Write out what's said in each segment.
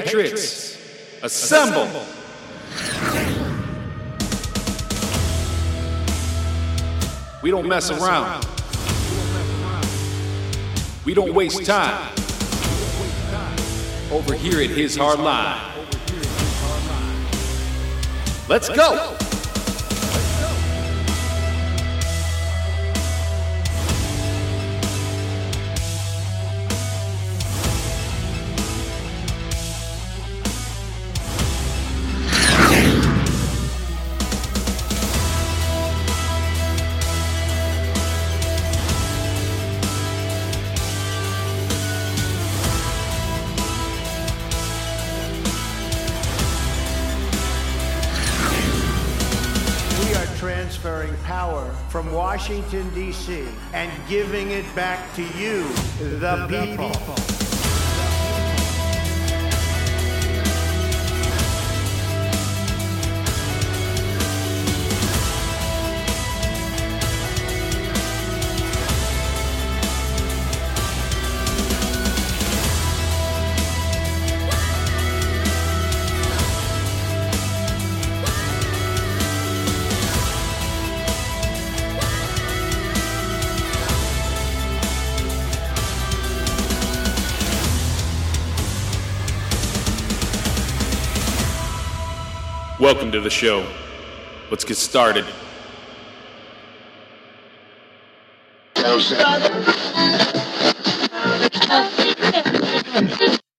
Patriots, assemble! We don't mess around. We don't waste time. Over here at His Hard Line. Let's go! Washington, D.C., and giving it back to you, the people. Welcome to the show. Let's get started.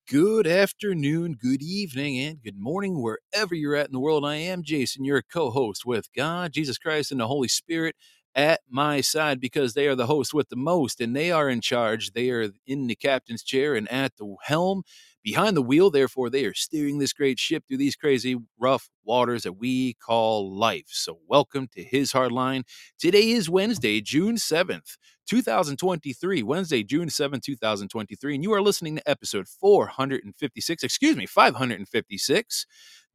Good afternoon, good evening, and good morning, wherever you're at in the world. I am Jason, your co host with God, Jesus Christ, and the Holy Spirit at my side because they are the host with the most and they are in charge. They are in the captain's chair and at the helm behind the wheel. Therefore, they are steering this great ship through these crazy, rough waters that we call life. So, welcome to His Hard Line. Today is Wednesday, June 7th. 2023, Wednesday, June 7th, 2023, and you are listening to episode 456, excuse me, 556,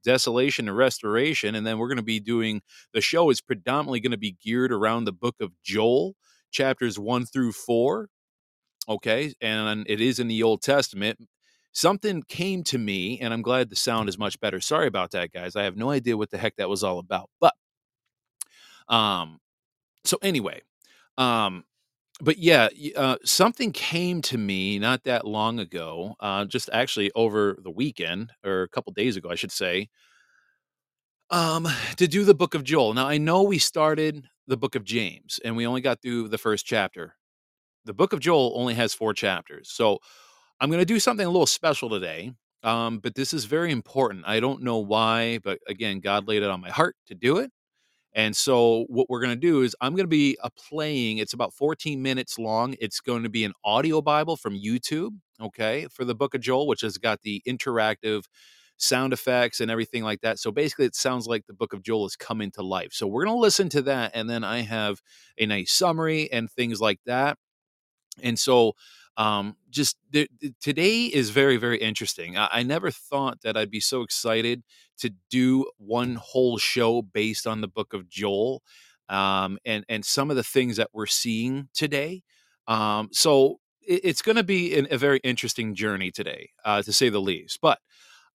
Desolation and Restoration. And then we're going to be doing the show is predominantly going to be geared around the book of Joel, chapters 1 through 4. Okay, and it is in the Old Testament. Something came to me, and I'm glad the sound is much better. Sorry about that, guys. I have no idea what the heck that was all about. But, um, so anyway, um, but yeah, uh, something came to me not that long ago, uh, just actually over the weekend or a couple days ago, I should say, um, to do the book of Joel. Now, I know we started the book of James and we only got through the first chapter. The book of Joel only has four chapters. So I'm going to do something a little special today. Um, but this is very important. I don't know why, but again, God laid it on my heart to do it. And so what we're going to do is I'm going to be uh, playing. It's about 14 minutes long. It's going to be an audio Bible from YouTube, okay, for the Book of Joel, which has got the interactive sound effects and everything like that. So basically, it sounds like the Book of Joel is coming to life. So we're going to listen to that, and then I have a nice summary and things like that. And so um just th- today is very very interesting. I-, I never thought that i'd be so excited to do one whole show based on the book of joel um and and some of the things that we're seeing today. Um so it, it's going to be an, a very interesting journey today uh to say the least. But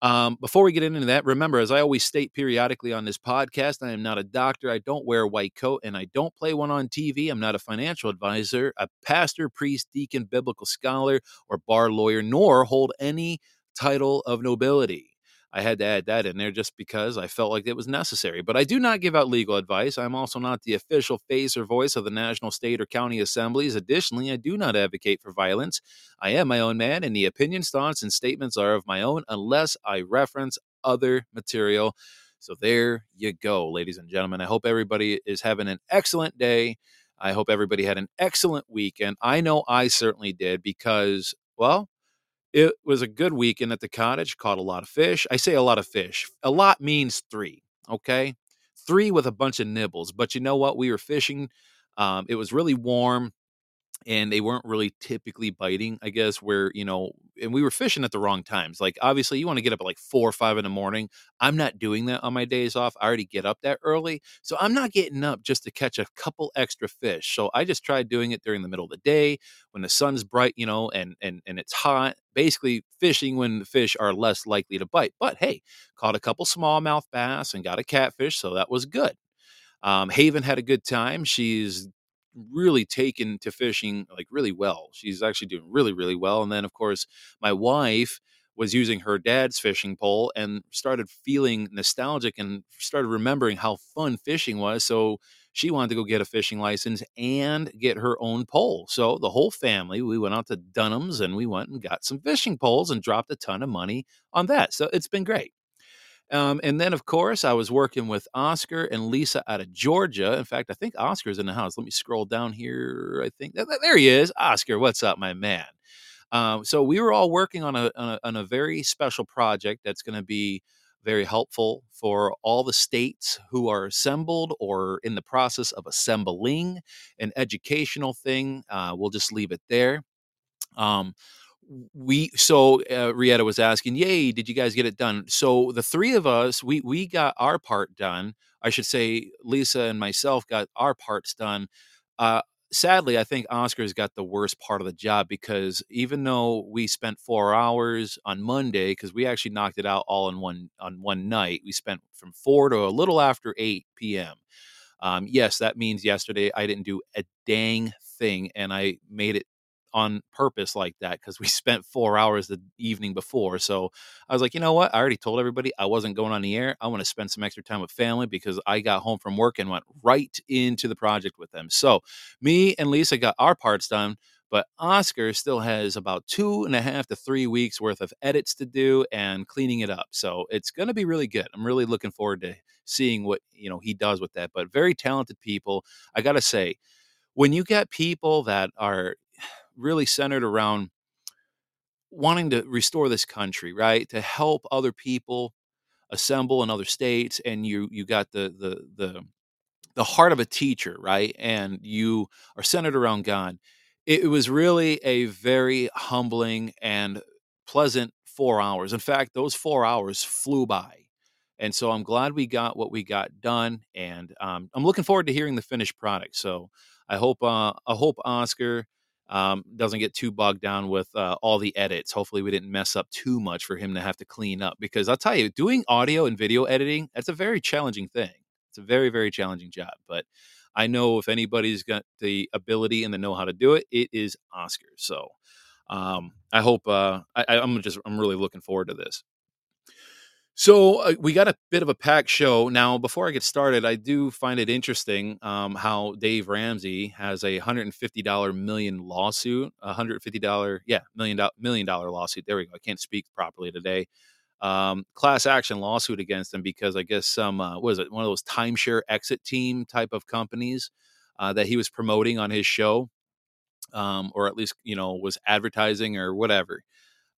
um, before we get into that, remember, as I always state periodically on this podcast, I am not a doctor. I don't wear a white coat and I don't play one on TV. I'm not a financial advisor, a pastor, priest, deacon, biblical scholar, or bar lawyer, nor hold any title of nobility. I had to add that in there just because I felt like it was necessary. But I do not give out legal advice. I'm also not the official face or voice of the national, state, or county assemblies. Additionally, I do not advocate for violence. I am my own man, and the opinions, thoughts, and statements are of my own unless I reference other material. So there you go, ladies and gentlemen. I hope everybody is having an excellent day. I hope everybody had an excellent weekend. I know I certainly did because, well, it was a good weekend at the cottage. Caught a lot of fish. I say a lot of fish. A lot means three. Okay, three with a bunch of nibbles. But you know what? We were fishing. Um, it was really warm, and they weren't really typically biting, I guess, where, you know, and we were fishing at the wrong times. Like, obviously, you want to get up at like four or five in the morning. I'm not doing that on my days off. I already get up that early. So I'm not getting up just to catch a couple extra fish. So I just tried doing it during the middle of the day when the sun's bright, you know, and and and it's hot. Basically, fishing when the fish are less likely to bite. But hey, caught a couple smallmouth bass and got a catfish, so that was good. Um, Haven had a good time. She's really taken to fishing like really well. She's actually doing really, really well. And then, of course, my wife was using her dad's fishing pole and started feeling nostalgic and started remembering how fun fishing was. So she wanted to go get a fishing license and get her own pole. So the whole family, we went out to Dunham's and we went and got some fishing poles and dropped a ton of money on that. So it's been great. Um, and then, of course, I was working with Oscar and Lisa out of Georgia. In fact, I think Oscar's in the house. Let me scroll down here. I think there he is. Oscar, what's up, my man? Um, so we were all working on a, on a, on a very special project that's going to be very helpful for all the states who are assembled or in the process of assembling an educational thing. Uh, we'll just leave it there. Um, we so uh, Rietta was asking, "Yay, did you guys get it done?" So the three of us, we we got our part done. I should say Lisa and myself got our parts done. Uh, sadly, I think Oscar's got the worst part of the job because even though we spent four hours on Monday, because we actually knocked it out all in one on one night, we spent from four to a little after eight p.m. Um, yes, that means yesterday I didn't do a dang thing, and I made it on purpose like that because we spent four hours the evening before. So I was like, you know what? I already told everybody I wasn't going on the air. I want to spend some extra time with family because I got home from work and went right into the project with them. So me and Lisa got our parts done. But Oscar still has about two and a half to three weeks worth of edits to do and cleaning it up. So it's going to be really good. I'm really looking forward to seeing what you know he does with that. But very talented people. I got to say, when you get people that are really centered around wanting to restore this country, right? To help other people assemble in other states, and you you got the the the the heart of a teacher, right? And you are centered around God. It, was really a very humbling and pleasant four hours. In fact, those four hours flew by. And so I'm glad we got what we got done, and um, I'm looking forward to hearing the finished product. So I hope uh, I hope Oscar um, doesn't get too bogged down with uh, all the edits. Hopefully, we didn't mess up too much for him to have to clean up. Because I'll tell you, doing audio and video editing that's a very challenging thing. It's a very very challenging job. But I know if anybody's got the ability and the know how to do it, it is Oscar. So um, I hope uh, I, I'm just I'm really looking forward to this. So uh, we got a bit of a packed show. Now, before I get started, I do find it interesting um, how Dave Ramsey has a $150 million lawsuit, a hundred fifty dollar, yeah, million dollar million dollar lawsuit. There we go. I can't speak properly today. Um, class action lawsuit against him because I guess some uh, was it one of those timeshare exit team type of companies uh, that he was promoting on his show, um, or at least you know was advertising or whatever.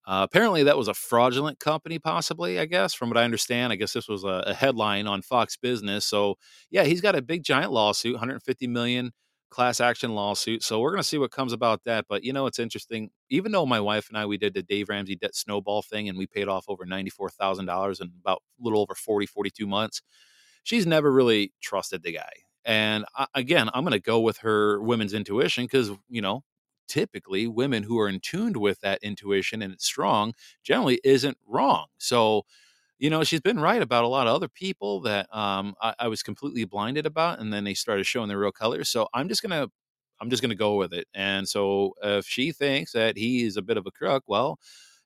Uh, apparently, that was a fraudulent company, possibly. I guess, from what I understand, I guess this was a, a, headline on Fox Business. So, yeah, he's got a big giant lawsuit, 150 million class action lawsuit. So we're going to see what comes about that. But you know, it's interesting. Even though my wife and I we did the Dave Ramsey debt snowball thing, and we paid off over ninety four thousand dollars in about a little over 40, 42 months, she's never really trusted the guy. And I, again, I'm going to go with her women's intuition because you know typically women who are in tuned with that intuition and it's strong generally isn't wrong. So, you know, she's been right about a lot of other people that um, I, I was completely blinded about, and then they started showing their real colors. So I'm just gonna, I'm just gonna go with it. And so if she thinks that he is a bit of a crook, well,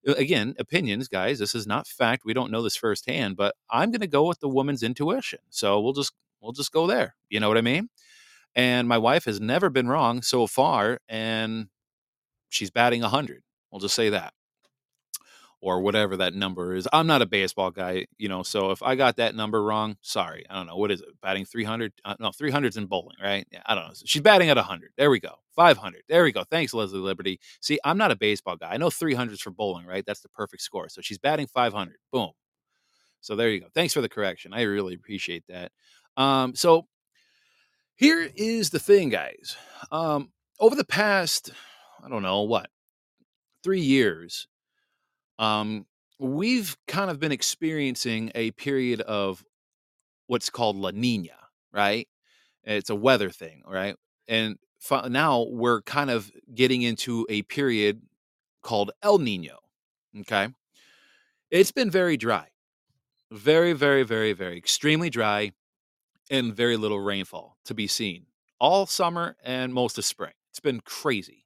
again, opinions, guys. This is not fact. We don't know this firsthand, but I'm gonna go with the woman's intuition. So we'll just, we'll just go there. You know what I mean? And my wife has never been wrong so far, and she's batting 100. We'll just say that. Or whatever that number is. I'm not a baseball guy, you know, so if I got that number wrong, sorry. I don't know. What is it? Batting 300? Uh, no, 300's in bowling, right? Yeah, I don't know. She's batting at 100. There we go. 500. There we go. Thanks, Leslie Liberty. See, I'm not a baseball guy. I know 300's for bowling, right? That's the perfect score. So she's batting 500. Boom. So there you go. Thanks for the correction. I really appreciate that. Um, so here is the thing, guys. Um, over the past, I don't know what, three years, um, we've kind of been experiencing a period of what's called La Nina, right? It's a weather thing, right? And now we're kind of getting into a period called El Nino. Okay. It's been very dry, very, very, very, very extremely dry and very little rainfall to be seen all summer and most of spring. It's been crazy.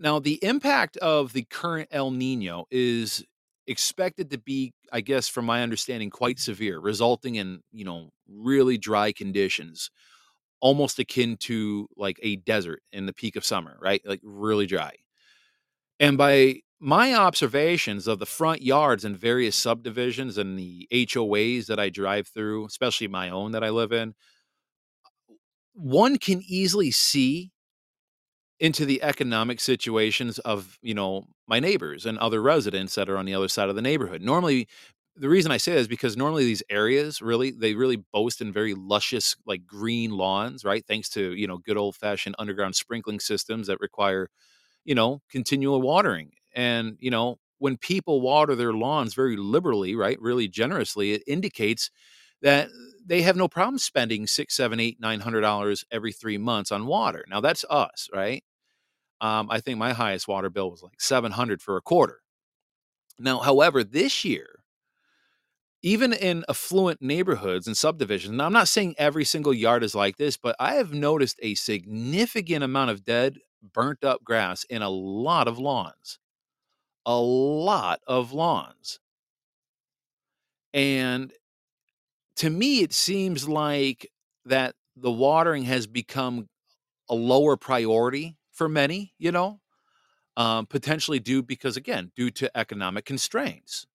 Now, the impact of the current El Nino is expected to be, I guess, from my understanding, quite severe, resulting in, you know, really dry conditions, almost akin to like a desert in the peak of summer, right? Like really dry. And by my observations of the front yards and various subdivisions and the HOAs that I drive through, especially my own that I live in, one can easily see into the economic situations of you know my neighbors and other residents that are on the other side of the neighborhood. Normally the reason i say that is because normally these areas really they really boast in very luscious like green lawns right? Thanks to you know good old fashioned underground sprinkling systems that require you know continual watering and you know when people water their lawns very liberally right really generously it indicates that they have no problem spending six, seven, eight, nine hundred dollars every three months on water. Now that's us, right? Um, I think my highest water bill was like seven hundred for a quarter. Now, however, this year, even in affluent neighborhoods and subdivisions, now I'm not saying every single yard is like this, but I have noticed a significant amount of dead, burnt up grass in a lot of lawns. A lot of lawns. And to me, it seems like that the watering has become a lower priority for many, you know, um, potentially due because, again, due to economic constraints.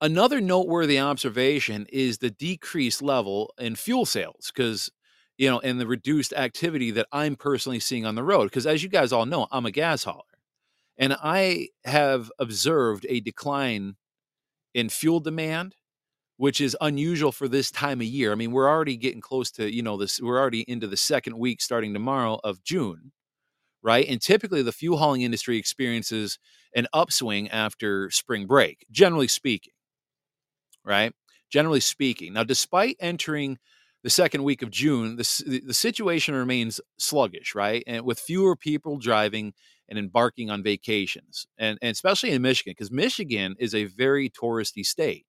Another noteworthy observation is the decreased level in fuel sales because, you know, and the reduced activity that I'm personally seeing on the road. Because as you guys all know, I'm a gas hauler and I have observed a decline in fuel demand which is unusual for this time of year. I mean, we're already getting close to, you know, this, we're already into the second week starting tomorrow of June, right? And typically the fuel hauling industry experiences an upswing after spring break, generally speaking, right? Generally speaking. Now, despite entering the second week of June, the, the situation remains sluggish, right? And with fewer people driving and embarking on vacations, and, and especially in Michigan, because Michigan is a very touristy state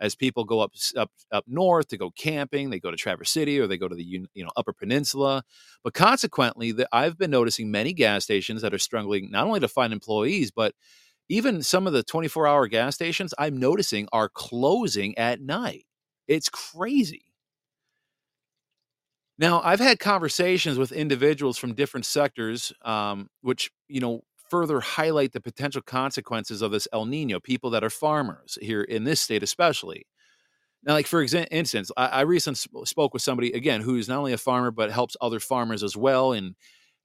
as people go up up up north to go camping, they go to Traverse City or they go to the you know Upper Peninsula. But consequently, that I've been noticing many gas stations that are struggling not only to find employees, but even some of the 24 hour gas stations I'm noticing are closing at night. It's crazy. Now, I've had conversations with individuals from different sectors, um, which, you know, further highlight the potential consequences of this El Nino, people that are farmers here in this state, especially. Now, like for exa- instance, I, I recently sp- spoke with somebody again who's not only a farmer but helps other farmers as well, and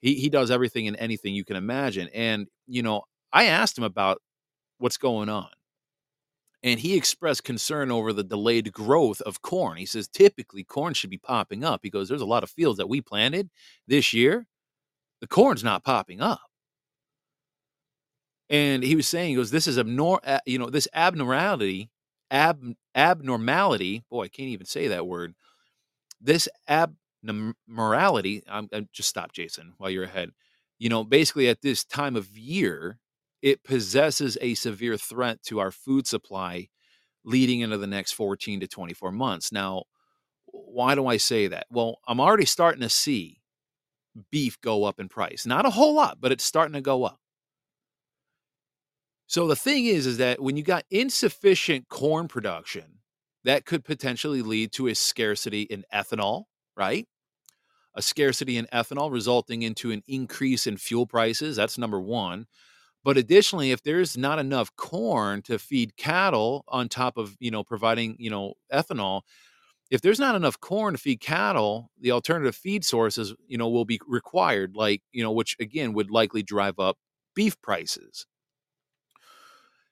he he does everything and anything you can imagine. And you know, I asked him about what's going on, and he expressed concern over the delayed growth of corn. He says typically corn should be popping up. He goes, "There's a lot of fields that we planted this year, the corn's not popping up." And he was saying, he goes, this is abnor- you know, this abnormality, ab abnormality. Boy, I can't even say that word. This abnormality. I'm, I'm just stop, Jason, while you're ahead. You know, basically at this time of year, it possesses a severe threat to our food supply leading into the next 14 to 24 months. Now, why do I say that? Well, I'm already starting to see beef go up in price. Not a whole lot, but it's starting to go up. So the thing is, is that when you got insufficient corn production, that could potentially lead to a scarcity in ethanol, right? A scarcity in ethanol resulting into an increase in fuel prices. That's number one. But additionally, if there's not enough corn to feed cattle on top of, you know, providing, you know, ethanol, if there's not enough corn to feed cattle, the alternative feed sources, you know, will be required, like, you know, which again would likely drive up beef prices.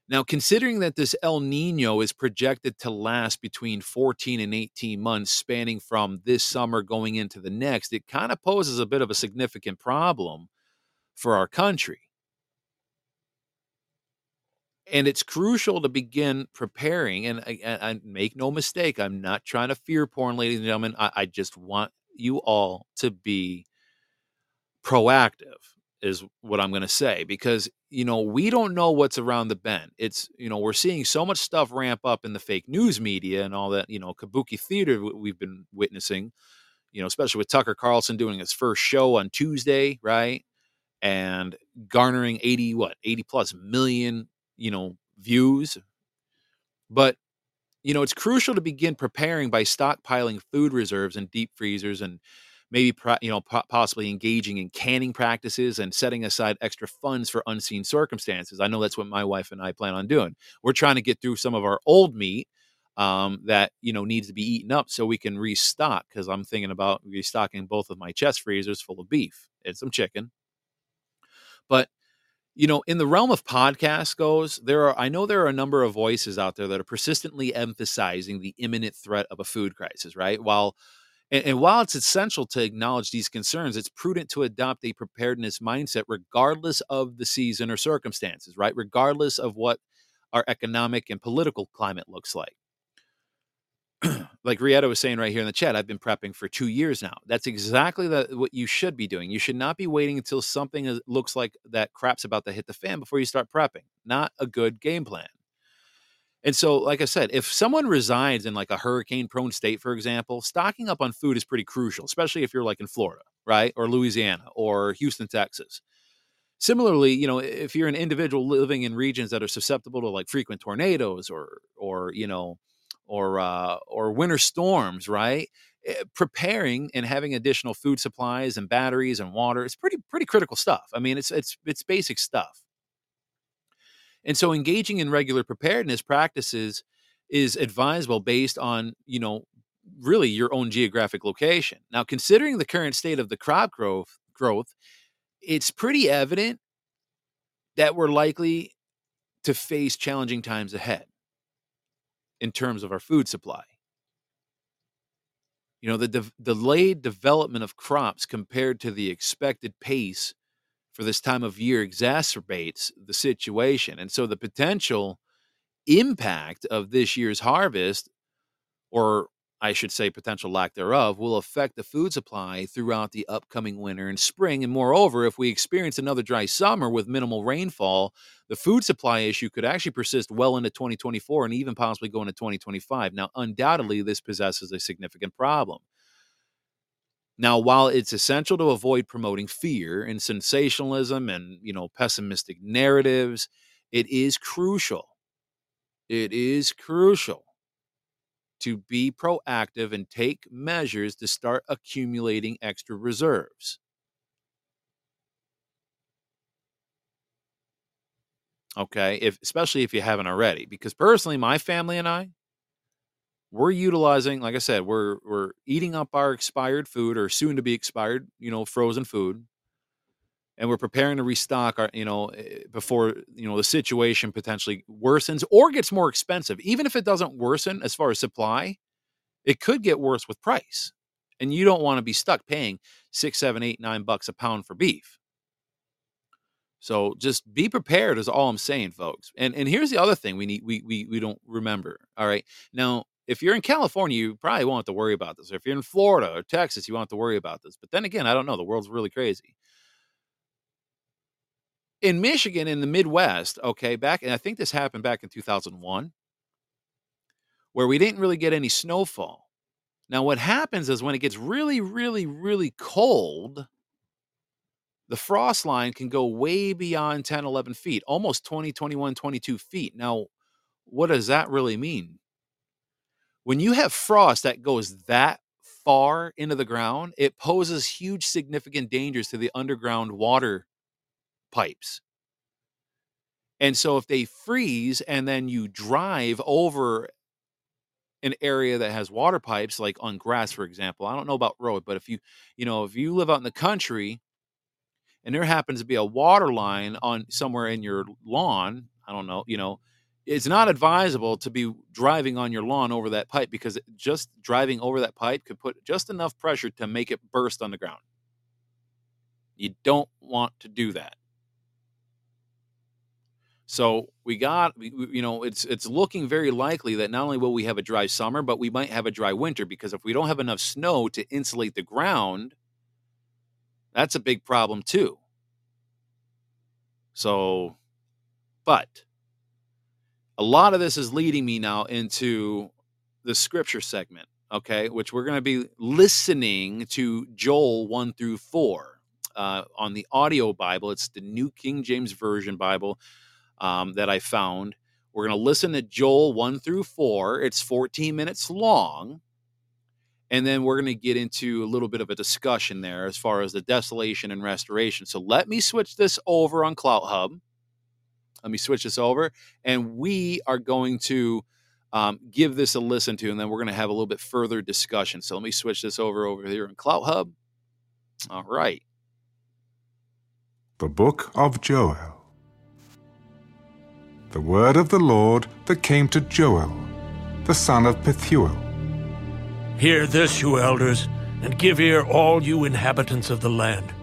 Now, considering that this El Nino is projected to last between 14 and 18 months, spanning from this summer going into the next, it kind of poses a bit of a significant problem for our country. And it's crucial to begin preparing. And I, I make no mistake, I'm not trying to fear porn, ladies and gentlemen. I, I just want you all to be proactive is what I'm going to say because you know we don't know what's around the bend. It's you know we're seeing so much stuff ramp up in the fake news media and all that you know kabuki theater we've been witnessing, you know especially with Tucker Carlson doing his first show on Tuesday, right, and garnering 80 what 80 plus million you know views, but you know it's crucial to begin preparing by stockpiling food reserves and deep freezers and maybe you know possibly engaging in canning practices and setting aside extra funds for unseen circumstances. I know that's what my wife and I plan on doing. We're trying to get through some of our old meat um, that you know needs to be eaten up so we can restock. Because I'm thinking about restocking both of my chest freezers full of beef and some chicken. But you know, in the realm of podcasts goes, there are I know there are a number of voices out there that are persistently emphasizing the imminent threat of a food crisis, right? While and, and, while it's essential to acknowledge these concerns, it's prudent to adopt a preparedness mindset regardless of the season or circumstances, right? Regardless of what our economic and political climate looks like. like Rietta was saying right here in the chat, I've been prepping for two years now. That's exactly the, what you should be doing. You should not be waiting until something looks like that crap's about to hit the fan before you start prepping. Not a good game plan. And so, like I said, if someone resides in like a hurricane prone state, for example, stocking up on food is pretty crucial, especially if you're like in Florida, right? Or Louisiana or Houston, Texas. Similarly, you know, if you're an individual living in regions that are susceptible to like frequent tornadoes or, or, you know, or, uh, or winter storms, right? Eh, preparing and having additional food supplies and batteries and water is pretty, pretty critical stuff. I mean, it's, it's, it's basic stuff. And so engaging in regular preparedness practices is advisable based on, you know, really your own geographic location. Now, considering the current state of the crop growth, growth, it's pretty evident that we're likely to face challenging times ahead in terms of our food supply. You know, the de- delayed development of crops compared to the expected pace for this time of year exacerbates the situation. And so the potential impact of this year's harvest, or I should say potential lack thereof, will affect the food supply throughout the upcoming winter and spring. And moreover, if we experience another dry summer with minimal rainfall, the food supply issue could actually persist well into 2024 and even possibly go into 2025. Now, undoubtedly, this possesses a significant problem. Now, while it's essential to avoid promoting fear and sensationalism and, you know, pessimistic narratives, it is crucial. It is crucial to be proactive and take measures to start accumulating extra reserves. Okay, if especially if you haven't already because personally my family and I we're utilizing like i said we're we're eating up our expired food or soon to be expired you know frozen food and we're preparing to restock our you know eh, before you know the situation potentially worsens or gets more expensive even if it doesn't worsen as far as supply it could get worse with price and you don't want to be stuck paying six seven eight nine bucks a pound for beef so just be prepared is all i'm saying folks and and here's the other thing we need we we, we don't remember all right now if you're in California, you probably won't have to worry about this. Or if you're in Florida or Texas, you won't have to worry about this. But then again, I don't know. The world's really crazy. In Michigan, in the Midwest, okay, back, and I think this happened back in 2001, where we didn't really get any snowfall. Now, what happens is when it gets really, really, really cold, the frost line can go way beyond 10, 11 feet, almost 20, 21, 22 feet. Now, what does that really mean? when you have frost that goes that far into the ground, it poses huge significant dangers to the underground water pipes. And so if they freeze and then you drive over an area that has water pipes like on grass for example, I don't know about road, but if you you know, if you live out in the country and there happens to be a water line on somewhere in your lawn, I don't know, you know, it's not advisable to be driving on your lawn over that pipe because just driving over that pipe could put just enough pressure to make it burst on the ground. You don't want to do that. So we got, you know, it's it's looking very likely that not only will we have a dry summer, but we might have a dry winter because if we don't have enough snow to insulate the ground, that's a big problem too. So, but a lot of this is leading me now into the scripture segment, okay, which we're going to be listening to Joel 1 through 4 uh, on the audio Bible. It's the New King James Version Bible um, that I found. We're going to listen to Joel 1 through 4. It's 14 minutes long. And then we're going to get into a little bit of a discussion there as far as the desolation and restoration. So let me switch this over on CloutHub let me switch this over. And we are going to um, give this a listen to, and then we're going to have a little bit further discussion. So let me switch this over over here in CloutHub. All right. The Book of Joel. The word of the Lord that came to Joel, the son of Pethuel. Hear this, you elders, and give ear, all you inhabitants of the land.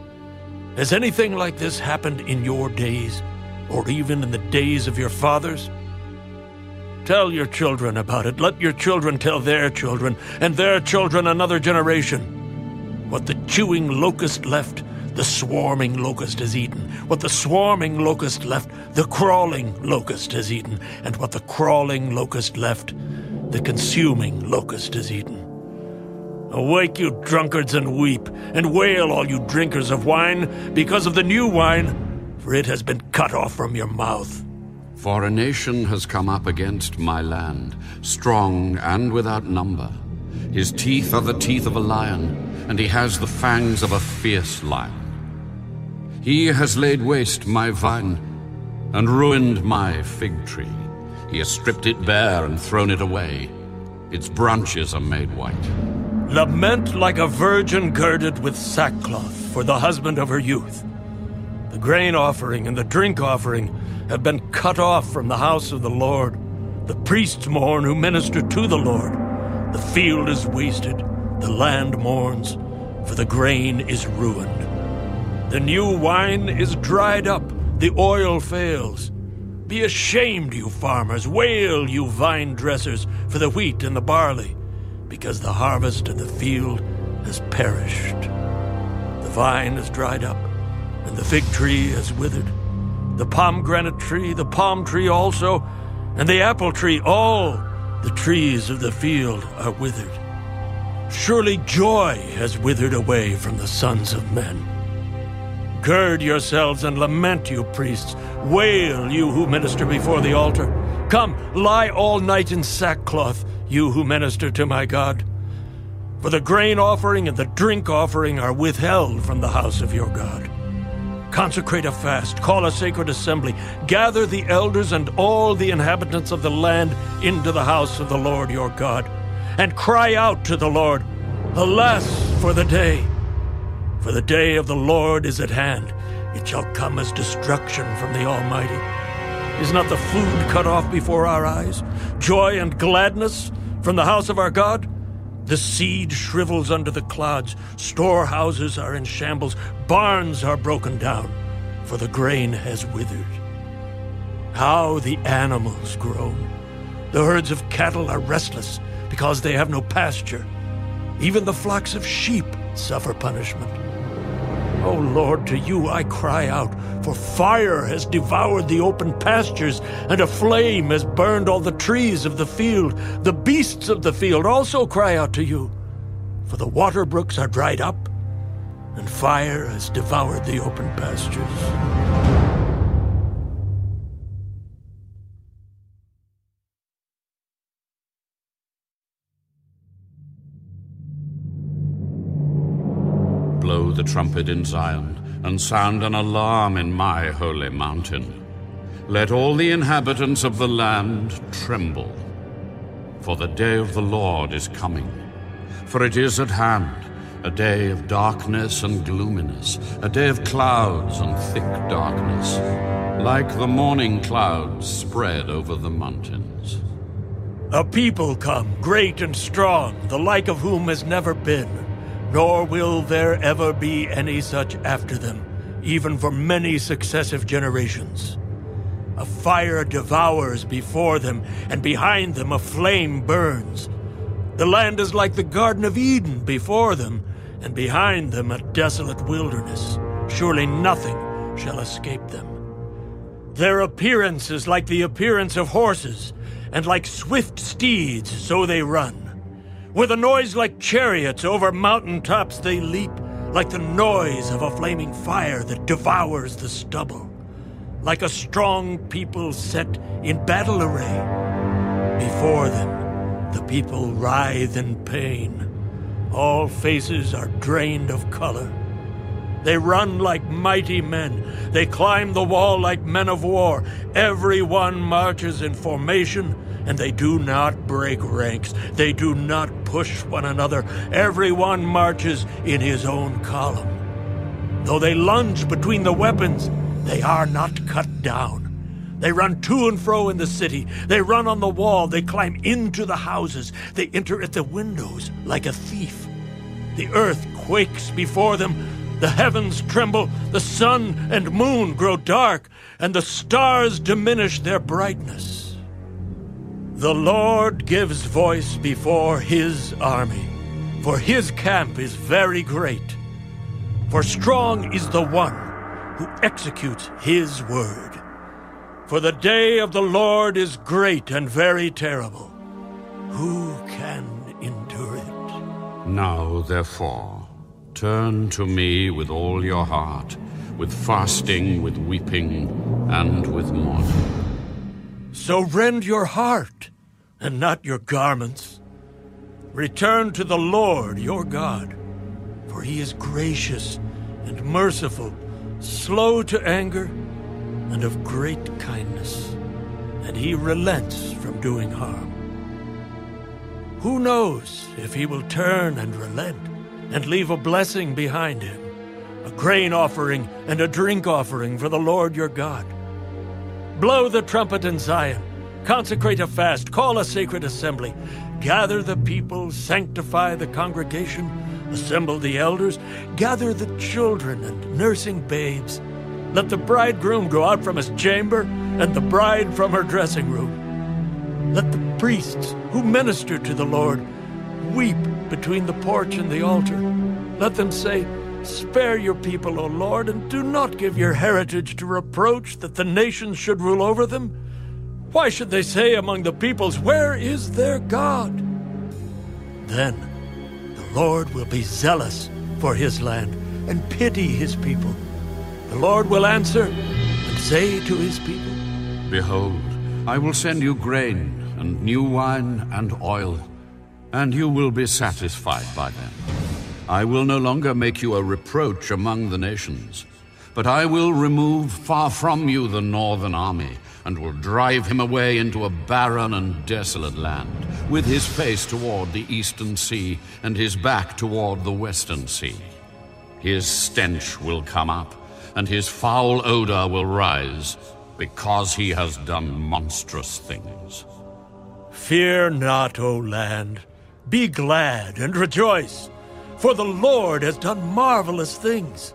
Has anything like this happened in your days? or even in the days of your fathers? Tell your children about it. Let your children tell their children, and their children another generation. What the chewing locust left, the swarming locust has eaten. What the swarming locust left, the crawling locust has eaten. And what the crawling locust left, the consuming locust has eaten. Awake, you drunkards, and weep, and wail, all you drinkers of wine, because of the new wine for it has been cut off from your mouth. For a nation has come up against my land, strong and without number. His teeth are the teeth of a lion, and he has the fangs of a fierce lion. He has laid waste my vine and ruined my fig tree. He has stripped it bare and thrown it away. Its branches are made white. Lament like a virgin girded with sackcloth for the husband of her youth. The grain offering and the drink offering have been cut off from the house of the Lord. The priests mourn who minister to the Lord. The field is wasted, the land mourns, for the grain is ruined. The new wine is dried up, the oil fails. Be ashamed, you farmers, wail, you vine dressers, for the wheat and the barley, because the harvest of the field has perished. The vine is dried up and the fig tree has withered. The pomegranate tree, the palm tree also, and the apple tree, all the trees of the field are withered. Surely joy has withered away from the sons of men. Gird yourselves and lament, you priests. Wail, you who minister before the altar. Come, lie all night in sackcloth, you who minister to my God. For the grain offering and the drink offering are withheld from the house of your God. Consecrate a fast, call a sacred assembly, gather the elders and all the inhabitants of the land into the house of the Lord your God, and cry out to the Lord, Alas for the day! For the day of the Lord is at hand. It shall come as destruction from the Almighty. Is not the food cut off before our eyes? Joy and gladness from the house of our God? The seed shrivels under the clods, storehouses are in shambles, barns are broken down, for the grain has withered. How the animals groan! The herds of cattle are restless because they have no pasture. Even the flocks of sheep suffer punishment. O oh Lord, to you I cry out, for fire has devoured the open pastures, and a flame has burned all the trees of the field. The beasts of the field also cry out to you, for the water brooks are dried up, and fire has devoured the open pastures. Trumpet in Zion, and sound an alarm in my holy mountain. Let all the inhabitants of the land tremble, for the day of the Lord is coming. For it is at hand, a day of darkness and gloominess, a day of clouds and thick darkness. like the morning clouds spread over the mountains. A people come, great and strong, the like of whom has never been, nor will there ever be any such after them, even for many successive generations. A fire devours before them, and behind them a flame burns. The land is like the Garden of Eden before them, and behind them a desolate wilderness. Surely nothing shall escape them. Their appearance is like the appearance of horses, and like swift steeds, so they run. With a noise like chariots over mountain tops they leap, like the noise of a flaming fire that devours the stubble. Like a strong people set in battle array. Before them, the people writhe in pain. All faces are drained of color. They run like mighty men. They climb the wall like men of war. Every one marches in formation, and they do not break ranks. They do not push one another. Every one marches in his own column. Though they lunge between the weapons, they are not cut down. They run to and fro in the city. They run on the wall. They climb into the houses. They enter at the windows like a thief. The earth quakes before them. The heavens tremble. The sun and moon grow dark, and the stars diminish their brightness. The Lord gives voice before his army, for his camp is very great. For strong is the one who executes his word. For the day of the Lord is great and very terrible. Who can endure it? Now, therefore, turn to me with all your heart, with fasting, with weeping, and with mourning. So rend your heart, and not your garments. Return to the Lord your God, for he is gracious and merciful, slow to anger, and of great kindness, and he relents from doing harm. Who knows if he will turn and relent and leave a blessing behind him, a grain offering and a drink offering for the Lord your God? Blow the trumpet in Zion, consecrate a fast, call a sacred assembly, gather the people, sanctify the congregation, assemble the elders, gather the children and nursing babes. Let the bridegroom go out from his chamber and the bride from her dressing room. Let the priests who minister to the Lord weep between the porch and the altar. Let them say, Spare your people, O Lord, and do not give your heritage to reproach that the nations should rule over them. Why should they say among the peoples, Where is their God? Then the Lord will be zealous for his land and pity his people. The Lord will answer and say to his people, Behold, I will send you grain, and new wine, and oil, and you will be satisfied by them. I will no longer make you a reproach among the nations, but I will remove far from you the northern army, and will drive him away into a barren and desolate land, with his face toward the eastern sea, and his back toward the western sea. His stench will come up, and his foul odor will rise, because he has done monstrous things. Fear not, O land. Be glad and rejoice, for the Lord has done marvelous things.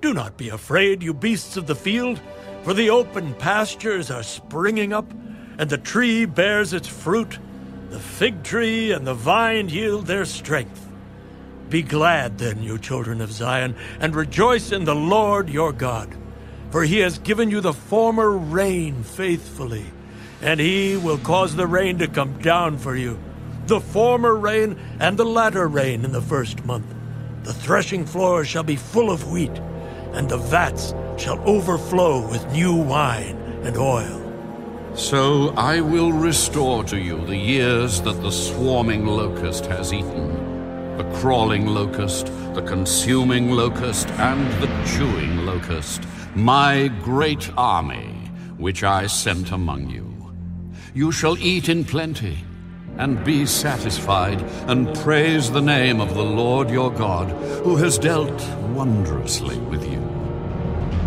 Do not be afraid, you beasts of the field, for the open pastures are springing up, and the tree bears its fruit. The fig tree and the vine yield their strength. Be glad then, you children of Zion, and rejoice in the Lord your God, for he has given you the former rain faithfully, and he will cause the rain to come down for you, the former rain and the latter rain in the first month. The threshing floor shall be full of wheat, and the vats shall overflow with new wine and oil. So I will restore to you the years that the swarming locust has eaten the crawling locust, the consuming locust, and the chewing locust, my great army, which I sent among you. You shall eat in plenty, and be satisfied, and praise the name of the Lord your God, who has dealt wondrously with you.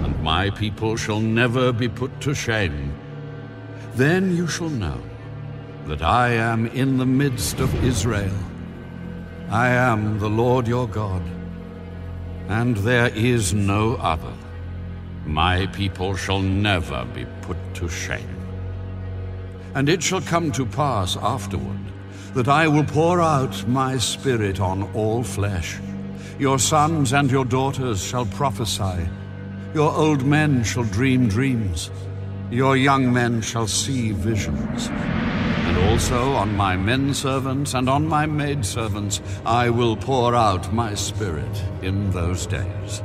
And my people shall never be put to shame. Then you shall know that I am in the midst of Israel. I am the Lord your God, and there is no other. My people shall never be put to shame. And it shall come to pass afterward that I will pour out my Spirit on all flesh. Your sons and your daughters shall prophesy. Your old men shall dream dreams. Your young men shall see visions. And also on my men servants and on my maid servants I will pour out my Spirit in those days.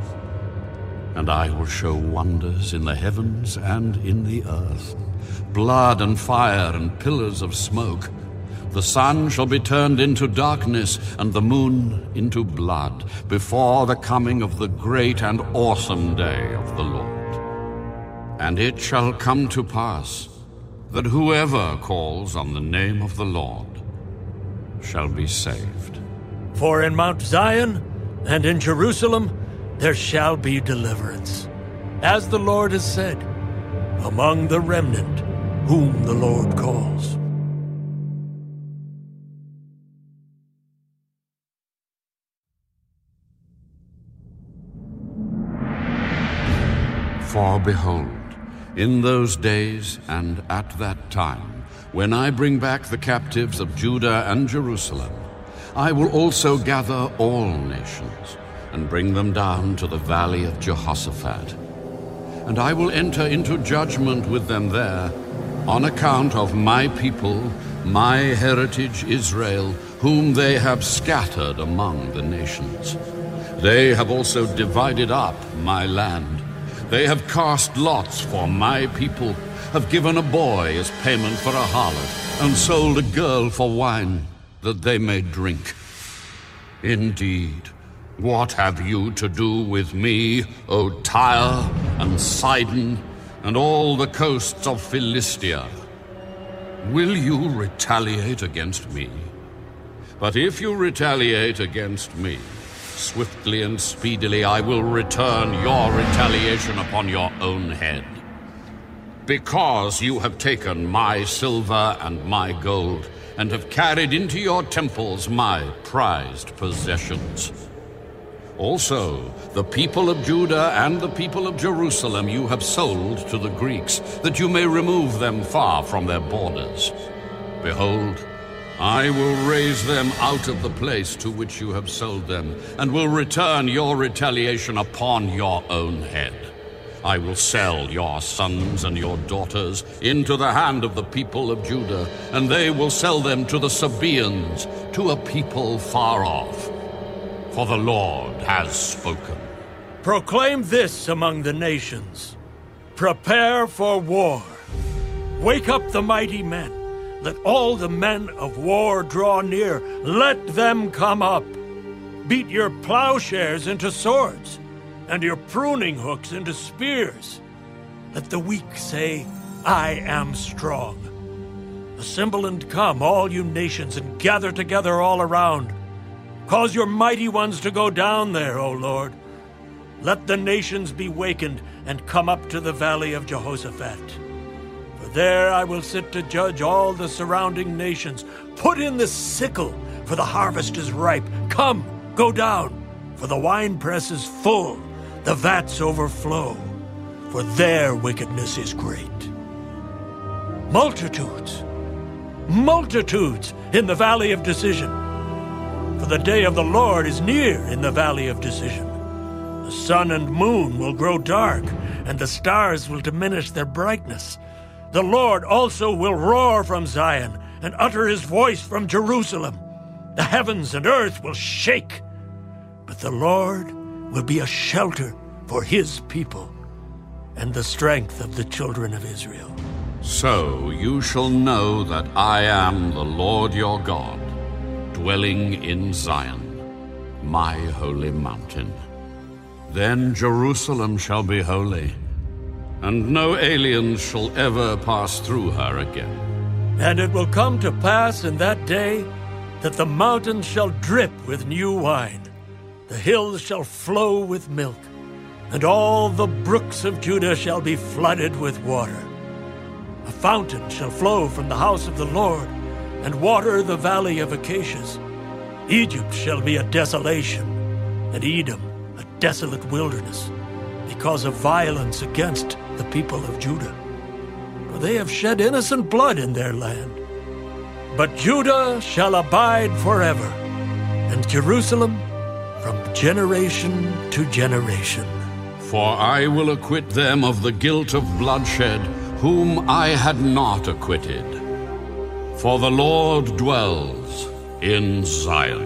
And I will show wonders in the heavens and in the earth blood and fire and pillars of smoke. The sun shall be turned into darkness and the moon into blood before the coming of the great and awesome day of the Lord. And it shall come to pass that whoever calls on the name of the Lord shall be saved. For in Mount Zion and in Jerusalem there shall be deliverance, as the Lord has said, among the remnant whom the Lord calls. For behold, in those days and at that time, when I bring back the captives of Judah and Jerusalem, I will also gather all nations and bring them down to the valley of Jehoshaphat. And I will enter into judgment with them there on account of my people, my heritage Israel, whom they have scattered among the nations. They have also divided up my land. They have cast lots for my people, have given a boy as payment for a harlot, and sold a girl for wine, that they may drink. Indeed, what have you to do with me, O Tyre and Sidon, and all the coasts of Philistia? Will you retaliate against me? But if you retaliate against me, swiftly and speedily I will return your retaliation upon your own head. Because you have taken my silver and my gold, and have carried into your temples my prized possessions. Also, the people of Judah and the people of Jerusalem you have sold to the Greeks, that you may remove them far from their borders. Behold, I will raise them out of the place to which you have sold them, and will return your retaliation upon your own head. I will sell your sons and your daughters into the hand of the people of Judah, and they will sell them to the Sabaeans, to a people far off. For the Lord has spoken. Proclaim this among the nations Prepare for war. Wake up the mighty men. Let all the men of war draw near. Let them come up. Beat your plowshares into swords, and your pruning hooks into spears. Let the weak say, I am strong. Assemble and come, all you nations, and gather together all around. Cause your mighty ones to go down there, O Lord. Let the nations be wakened and come up to the valley of Jehoshaphat. For there I will sit to judge all the surrounding nations. Put in the sickle, for the harvest is ripe. Come, go down, for the winepress is full, the vats overflow, for their wickedness is great. Multitudes, multitudes in the valley of decision. For the day of the Lord is near in the valley of decision. The sun and moon will grow dark, and the stars will diminish their brightness. The Lord also will roar from Zion and utter his voice from Jerusalem. The heavens and earth will shake, but the Lord will be a shelter for his people and the strength of the children of Israel. So you shall know that I am the Lord your God, dwelling in Zion, my holy mountain. Then Jerusalem shall be holy, and no aliens shall ever pass through her again. And it will come to pass in that day that the mountains shall drip with new wine, the hills shall flow with milk, and all the brooks of Judah shall be flooded with water. A fountain shall flow from the house of the Lord, and water the valley of Acacias. Egypt shall be a desolation, and Edom a desolate wilderness, because of violence against the people of Judah. For they have shed innocent blood in their land. But Judah shall abide forever, and Jerusalem from generation to generation. For I will acquit them of the guilt of bloodshed, whom I had not acquitted. For the Lord dwells in Zion.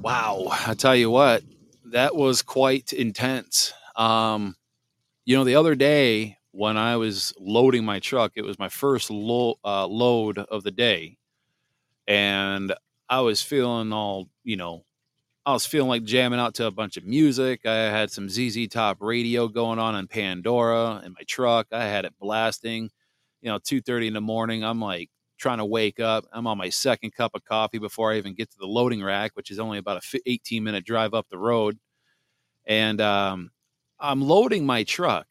Wow, I tell you what, that was quite intense. Um, you know, the other day when I was loading my truck, it was my first lo- uh, load of the day, and I was feeling all, you know, I was feeling like jamming out to a bunch of music. I had some ZZ Top radio going on on Pandora in my truck. I had it blasting. You know, two thirty in the morning. I'm like trying to wake up. I'm on my second cup of coffee before I even get to the loading rack, which is only about a 18 minute drive up the road. And um, I'm loading my truck,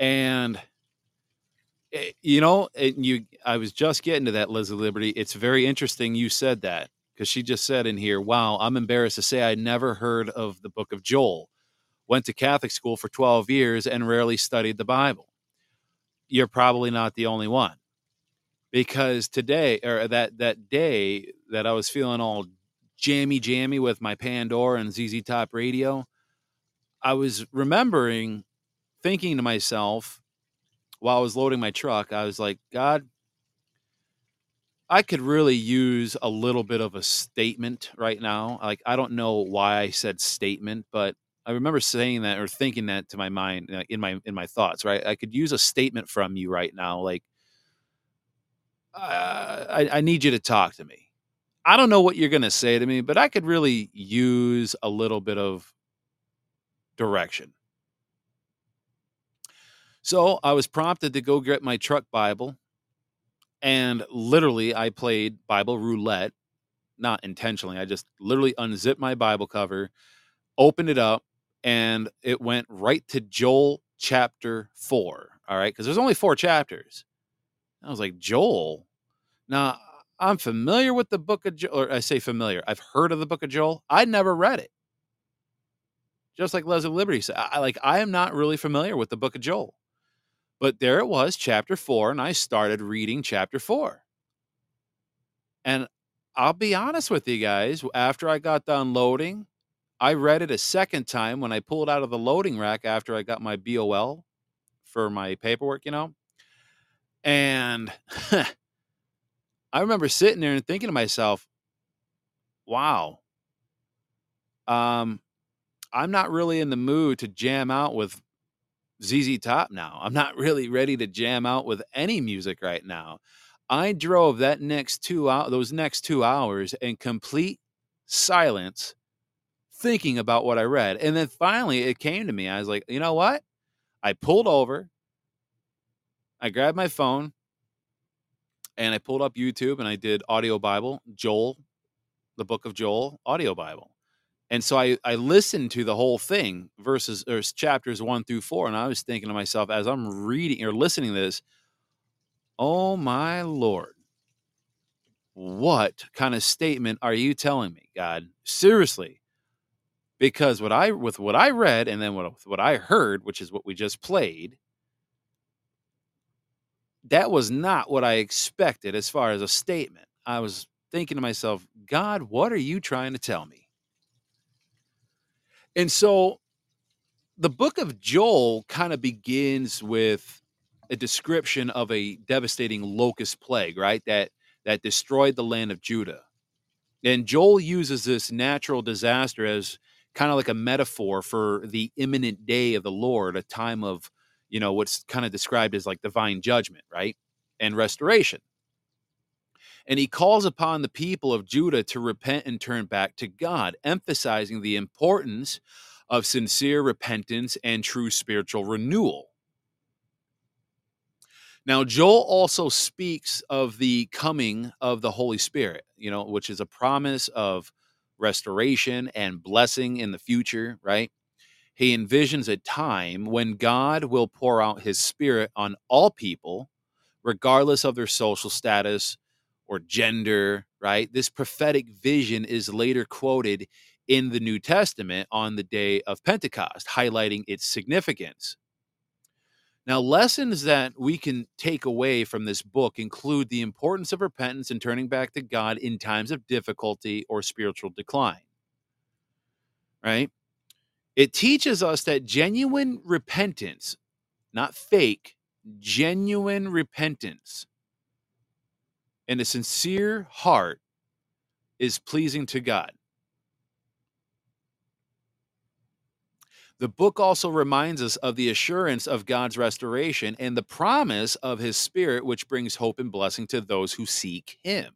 and eh, you know, you, I was just getting to that, Liz of Liberty. It's very interesting you said that because she just said in here, "Wow, I'm embarrassed to say I never heard of the Book of Joel. Went to Catholic school for 12 years and rarely studied the Bible." You're probably not the only one because today or that that day that I was feeling all jammy jammy with my Pandora and ZZ Top radio, I was remembering thinking to myself while I was loading my truck, I was like, God, I could really use a little bit of a statement right now. Like I don't know why I said statement, but I remember saying that or thinking that to my mind uh, in my in my thoughts, right? I could use a statement from you right now like uh, I, I need you to talk to me. I don't know what you're going to say to me, but I could really use a little bit of direction. So I was prompted to go get my truck Bible. And literally, I played Bible roulette, not intentionally. I just literally unzipped my Bible cover, opened it up, and it went right to Joel chapter four. All right. Because there's only four chapters. I was like, Joel? Now, I'm familiar with the book of Joel, or I say familiar. I've heard of the book of Joel. I never read it. Just like Leslie Liberty said, I, like I am not really familiar with the book of Joel. But there it was, chapter four, and I started reading chapter four. And I'll be honest with you guys, after I got done loading, I read it a second time when I pulled out of the loading rack after I got my BOL for my paperwork, you know. And I remember sitting there and thinking to myself, wow, um, I'm not really in the mood to jam out with ZZ Top now. I'm not really ready to jam out with any music right now. I drove that next two out those next two hours in complete silence, thinking about what I read. And then finally it came to me. I was like, you know what? I pulled over, I grabbed my phone, and I pulled up YouTube and I did audio Bible, Joel, the book of Joel, audio Bible. And so I, I listened to the whole thing, verses or chapters one through four, and I was thinking to myself as I'm reading or listening to this, oh my Lord, what kind of statement are you telling me, God? Seriously. Because what I with what I read and then what what I heard, which is what we just played, that was not what I expected as far as a statement. I was thinking to myself, God, what are you trying to tell me? And so the book of Joel kind of begins with a description of a devastating locust plague, right? That that destroyed the land of Judah. And Joel uses this natural disaster as kind of like a metaphor for the imminent day of the Lord, a time of you know, what's kind of described as like divine judgment, right? And restoration. And he calls upon the people of Judah to repent and turn back to God, emphasizing the importance of sincere repentance and true spiritual renewal. Now, Joel also speaks of the coming of the Holy Spirit, you know, which is a promise of restoration and blessing in the future, right? He envisions a time when God will pour out his spirit on all people, regardless of their social status or gender, right? This prophetic vision is later quoted in the New Testament on the day of Pentecost, highlighting its significance. Now, lessons that we can take away from this book include the importance of repentance and turning back to God in times of difficulty or spiritual decline. Right? It teaches us that genuine repentance, not fake, genuine repentance and a sincere heart is pleasing to God. The book also reminds us of the assurance of God's restoration and the promise of his spirit, which brings hope and blessing to those who seek him.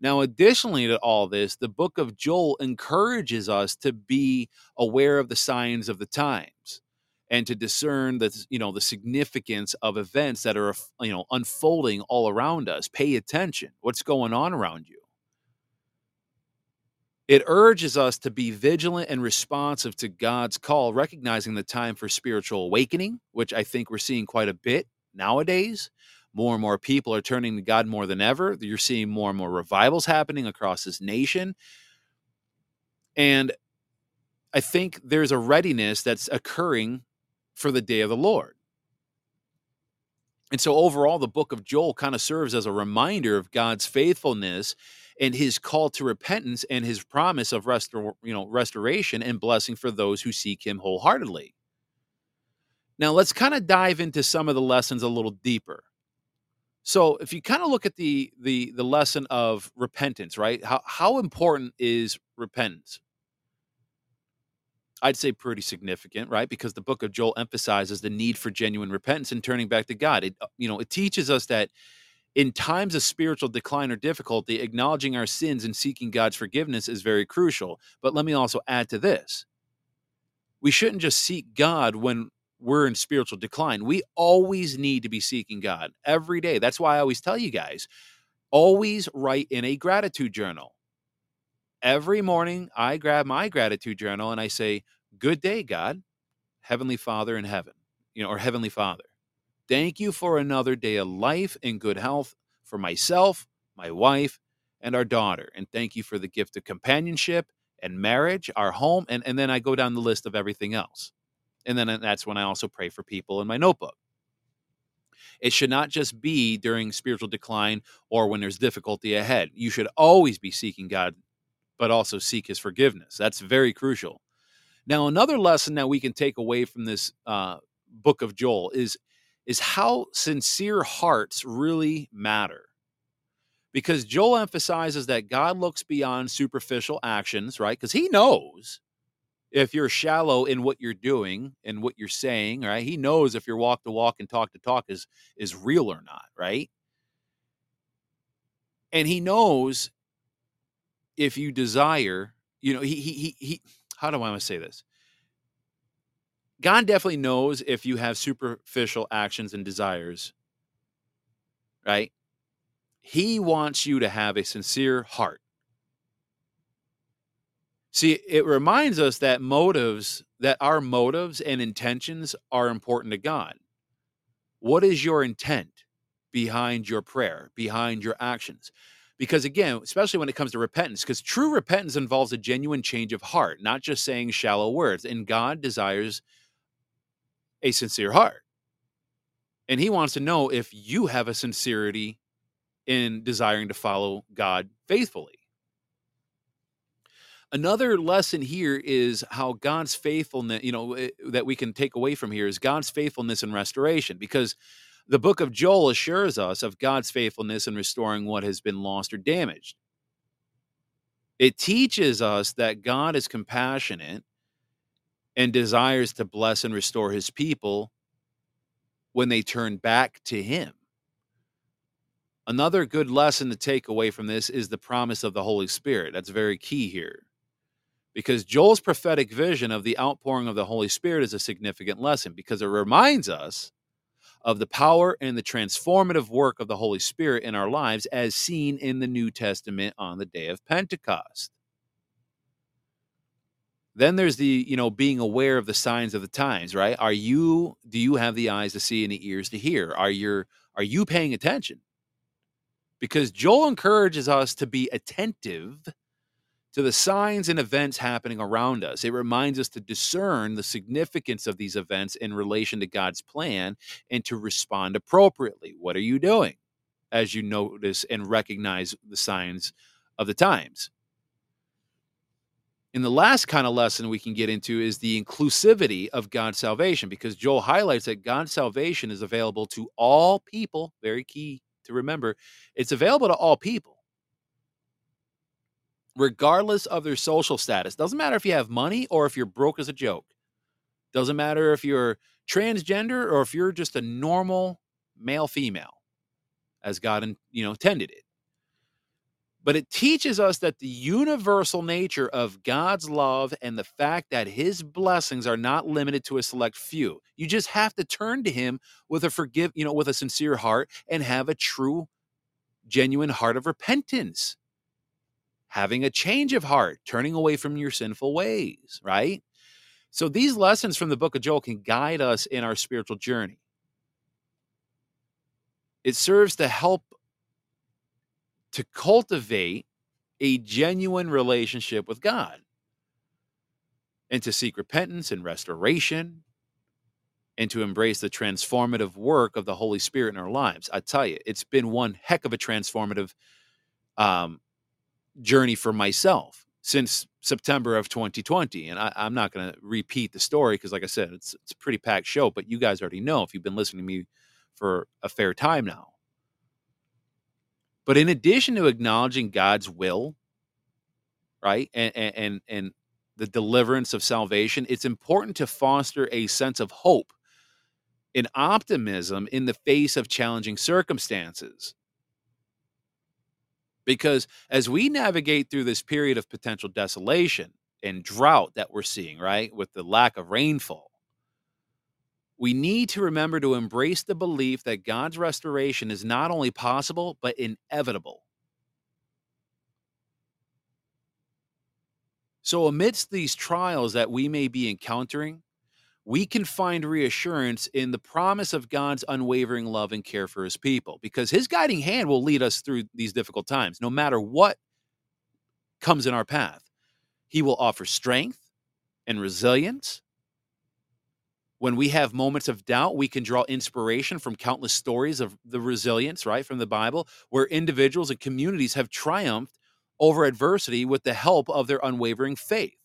Now, additionally to all this, the book of Joel encourages us to be aware of the signs of the times and to discern the you know the significance of events that are you know unfolding all around us pay attention what's going on around you it urges us to be vigilant and responsive to God's call, recognizing the time for spiritual awakening, which I think we're seeing quite a bit nowadays. More and more people are turning to God more than ever. You're seeing more and more revivals happening across this nation. And I think there's a readiness that's occurring for the day of the Lord. And so overall, the book of Joel kind of serves as a reminder of God's faithfulness and his call to repentance and his promise of restor- you know, restoration and blessing for those who seek him wholeheartedly. Now let's kind of dive into some of the lessons a little deeper. So if you kind of look at the the the lesson of repentance, right? How how important is repentance? I'd say pretty significant, right? Because the book of Joel emphasizes the need for genuine repentance and turning back to God. It, uh, you know, it teaches us that in times of spiritual decline or difficulty, acknowledging our sins and seeking God's forgiveness is very crucial. But let me also add to this we shouldn't just seek God when we're in spiritual decline. We always need to be seeking God every day. That's why I always tell you guys always write in a gratitude journal every morning I grab my gratitude journal and I say, Good day, God, Heavenly Father in heaven, you know, or Heavenly Father. Thank you for another day of life and good health for myself, my wife, and our daughter. And thank you for the gift of companionship and marriage, our home. And, and then I go down the list of everything else. And then that's when I also pray for people in my notebook. It should not just be during spiritual decline or when there's difficulty ahead. You should always be seeking God but also seek his forgiveness. That's very crucial. Now, another lesson that we can take away from this uh, book of Joel is, is how sincere hearts really matter. Because Joel emphasizes that God looks beyond superficial actions, right? Because he knows if you're shallow in what you're doing and what you're saying, right? He knows if your walk to walk and talk to talk is is real or not, right? And he knows if you desire, you know, he he he, he how do I want to say this? God definitely knows if you have superficial actions and desires, right? He wants you to have a sincere heart. See, it reminds us that motives, that our motives and intentions are important to God. What is your intent behind your prayer, behind your actions? Because again, especially when it comes to repentance, because true repentance involves a genuine change of heart, not just saying shallow words. And God desires a sincere heart. And He wants to know if you have a sincerity in desiring to follow God faithfully. Another lesson here is how God's faithfulness, you know, eh, that we can take away from here is God's faithfulness and restoration. Because the book of Joel assures us of God's faithfulness in restoring what has been lost or damaged. It teaches us that God is compassionate and desires to bless and restore his people when they turn back to him. Another good lesson to take away from this is the promise of the Holy Spirit. That's very key here. Because Joel's prophetic vision of the outpouring of the Holy Spirit is a significant lesson because it reminds us of the power and the transformative work of the Holy Spirit in our lives as seen in the New Testament on the day of Pentecost. Then there's the, you know, being aware of the signs of the times, right? Are you do you have the eyes to see and the ears to hear? Are you are you paying attention? Because Joel encourages us to be attentive to the signs and events happening around us. It reminds us to discern the significance of these events in relation to God's plan and to respond appropriately. What are you doing as you notice and recognize the signs of the times? And the last kind of lesson we can get into is the inclusivity of God's salvation, because Joel highlights that God's salvation is available to all people. Very key to remember. It's available to all people, regardless of their social status. Doesn't matter if you have money or if you're broke as a joke. Doesn't matter if you're transgender or if you're just a normal male female, as God you know intended it but it teaches us that the universal nature of God's love and the fact that his blessings are not limited to a select few. You just have to turn to him with a forgive, you know, with a sincere heart and have a true genuine heart of repentance. Having a change of heart, turning away from your sinful ways, right? So these lessons from the book of Joel can guide us in our spiritual journey. It serves to help to cultivate a genuine relationship with God and to seek repentance and restoration and to embrace the transformative work of the Holy Spirit in our lives. I tell you, it's been one heck of a transformative um, journey for myself since September of 2020. And I, am not going to repeat the story because, like I said, it's, it's a pretty packed show, but you guys already know if you've been listening to me for a fair time now. But in addition to acknowledging God's will, right, and and and the deliverance of salvation, it's important to foster a sense of hope and optimism in the face of challenging circumstances. Because as we navigate through this period of potential desolation and drought that we're seeing, right, with the lack of rainfall, we need to remember to embrace the belief that God's restoration is not only possible, but inevitable. So, amidst these trials that we may be encountering, we can find reassurance in the promise of God's unwavering love and care for his people because his guiding hand will lead us through these difficult times, no matter what comes in our path. He will offer strength and resilience when we have moments of doubt, we can draw inspiration from countless stories of the resilience, right, from the Bible, where individuals and communities have triumphed over adversity with the help of their unwavering faith.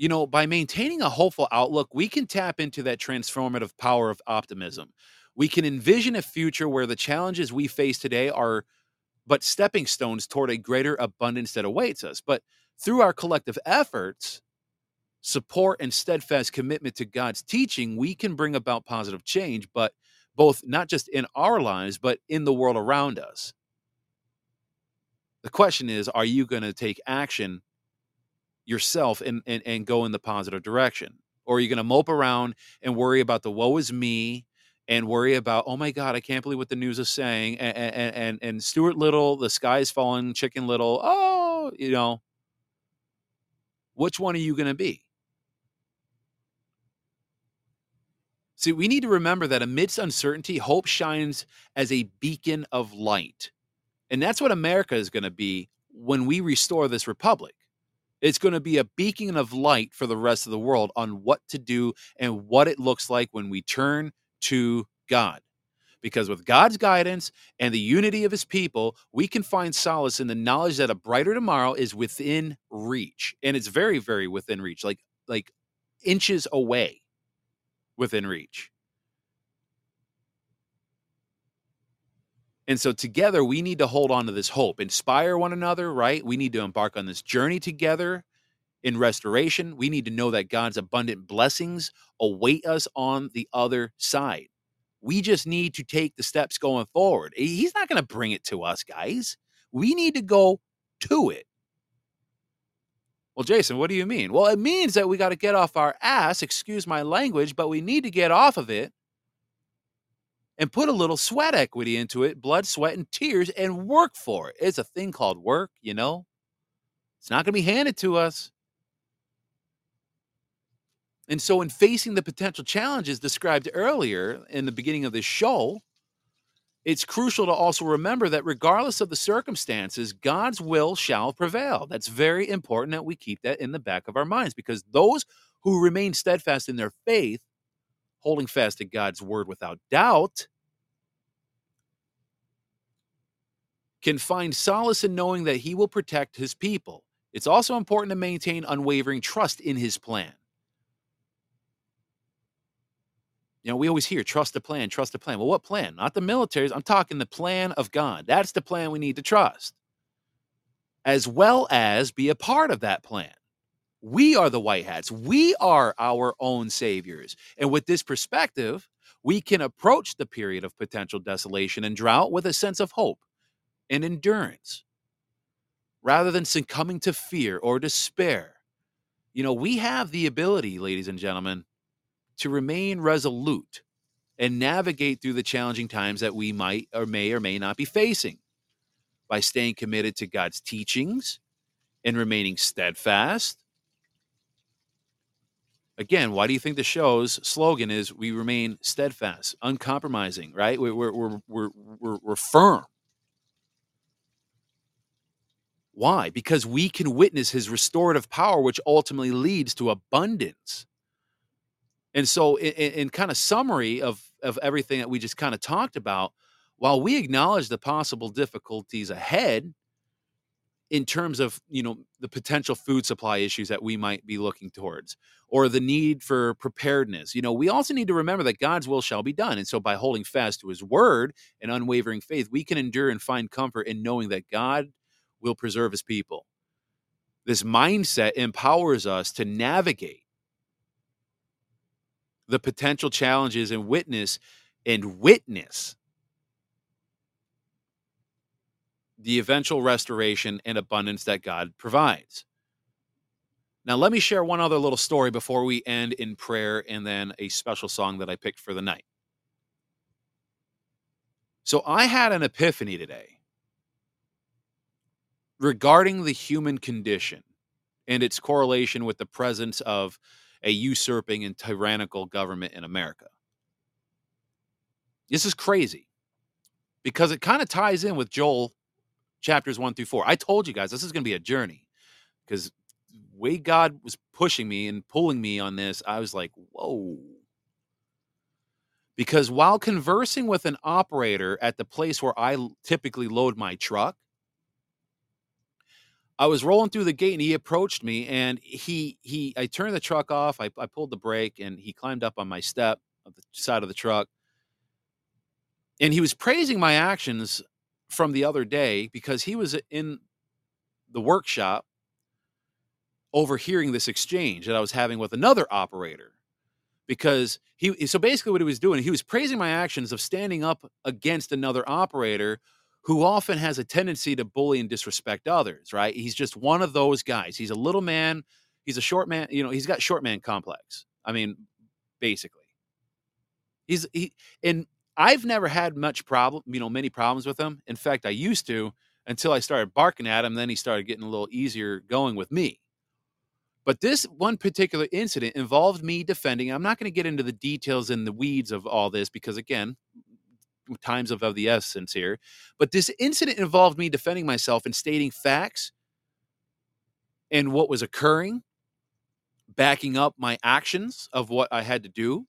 You know, by maintaining a hopeful outlook, we can tap into that transformative power of optimism. We can envision a future where the challenges we face today are but stepping stones toward a greater abundance that awaits us. But through our collective efforts, support and steadfast commitment to God's teaching, we can bring about positive change, but both not just in our lives, but in the world around us. The question is, are you going to take action yourself and, and, and go in the positive direction? Or are you going to mope around and worry about the woe is me and worry about, oh my God, I can't believe what the news is saying. And, and, and, and Stuart Little, the sky's falling, Chicken Little, oh, you know, which one are you going to be? See, we need to remember that amidst uncertainty, hope shines as a beacon of light. And that's what America is going to be when we restore this republic. It's going to be a beacon of light for the rest of the world on what to do and what it looks like when we turn to God. Because with God's guidance and the unity of his people, we can find solace in the knowledge that a brighter tomorrow is within reach. And it's very, very within reach, like like inches away within reach. And so together we need to hold on to this hope, inspire one another, right? We need to embark on this journey together in restoration. We need to know that God's abundant blessings await us on the other side. We just need to take the steps going forward. He's not going to bring it to us, guys. We need to go to it. Well, Jason, what do you mean? Well, it means that we got to get off our ass, excuse my language, but we need to get off of it and put a little sweat equity into it, blood, sweat, and tears, and work for it. It's a thing called work, you know? It's not going to be handed to us. And so, in facing the potential challenges described earlier in the beginning of this show, it's crucial to also remember that regardless of the circumstances, God's will shall prevail. That's very important that we keep that in the back of our minds because those who remain steadfast in their faith, holding fast to God's word without doubt, can find solace in knowing that He will protect His people. It's also important to maintain unwavering trust in His plan. You know, we always hear trust the plan, trust the plan. Well, what plan? Not the military's. I'm talking the plan of God. That's the plan we need to trust, as well as be a part of that plan. We are the white hats. We are our own saviors. And with this perspective, we can approach the period of potential desolation and drought with a sense of hope and endurance rather than succumbing to fear or despair. You know, we have the ability, ladies and gentlemen, to remain resolute and navigate through the challenging times that we might or may or may not be facing by staying committed to God's teachings and remaining steadfast. Again, why do you think the show's slogan is we remain steadfast, uncompromising, right? We're, we're, we're, we're, we're, firm. Why? Because we can witness his restorative power, which ultimately leads to abundance. And so, in, in kind of summary of of everything that we just kind of talked about, while we acknowledge the possible difficulties ahead in terms of you know the potential food supply issues that we might be looking towards or the need for preparedness you know we also need to remember that god's will shall be done and so by holding fast to his word and unwavering faith we can endure and find comfort in knowing that god will preserve his people. This mindset empowers us to navigate the potential challenges and witness and witness the eventual restoration and abundance that God provides. Now, let me share one other little story before we end in prayer and then a special song that I picked for the night. So, I had an epiphany today regarding the human condition and its correlation with the presence of a usurping and tyrannical government in America. This is crazy because it kind of ties in with Joel chapters one through four. I told you guys this is going to be a journey because way God was pushing me and pulling me on this, I was like, whoa. Because while conversing with an operator at the place where I typically load my truck, I was rolling through the gate and he approached me and he he I turned the truck off. I, I pulled the brake and he climbed up on my step of the side of the truck. And he was praising my actions from the other day because he was in the workshop overhearing this exchange that I was having with another operator. Because he so basically what he was doing, he was praising my actions of standing up against another operator who often has a tendency to bully and disrespect others, right? He's just one of those guys. He's a little man, he's a short man, you know, he's got short man complex. I mean, basically. He's he and I've never had much problem, you know, many problems with him. In fact, I used to until I started barking at him, then he started getting a little easier going with me. But this one particular incident involved me defending. I'm not going to get into the details and the weeds of all this because, again, times of, of the essence here. But this incident involved me defending myself and stating facts and what was occurring, backing up my actions of what I had to do.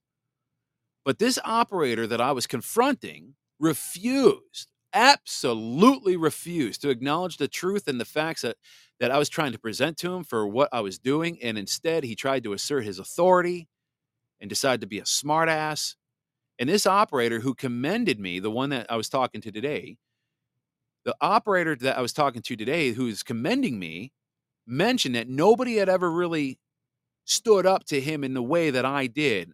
But this operator that I was confronting refused, absolutely refused to acknowledge the truth and the facts that, that I was trying to present to him for what I was doing. And instead, he tried to assert his authority and decided to be a smartass and this operator who commended me, the one that I was talking to today, the operator that I was talking to today who's commending me mentioned that nobody had ever really stood up to him in the way that I did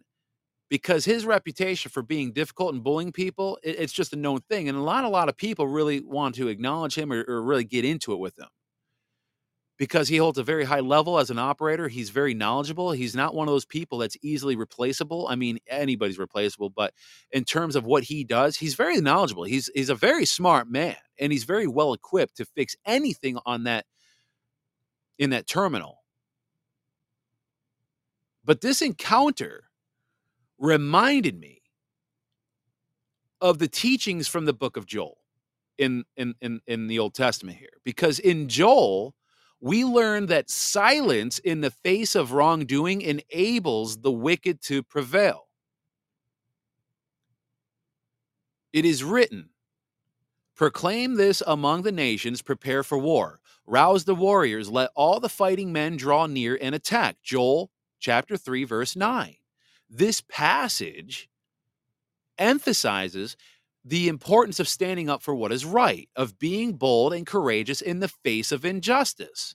because his reputation for being difficult and bullying people, it's just a known thing. And a lot, a lot of people really want to acknowledge him or, or really get into it with him. because he holds a very high level as an operator. He's very knowledgeable. He's not one of those people that's easily replaceable. I mean, anybody's replaceable, but in terms of what he does, he's very knowledgeable. He's he's a very smart man and he's very well equipped to fix anything on that in that terminal. But this encounter reminded me of the teachings from the book of Joel in in in, in the Old Testament here because in Joel we learn that silence in the face of wrongdoing enables the wicked to prevail. It is written, Proclaim this among the nations, prepare for war. Rouse the warriors, let all the fighting men draw near and attack. Joel chapter 3, verse 9. This passage emphasizes the importance of standing up for what is right, of being bold and courageous in the face of injustice.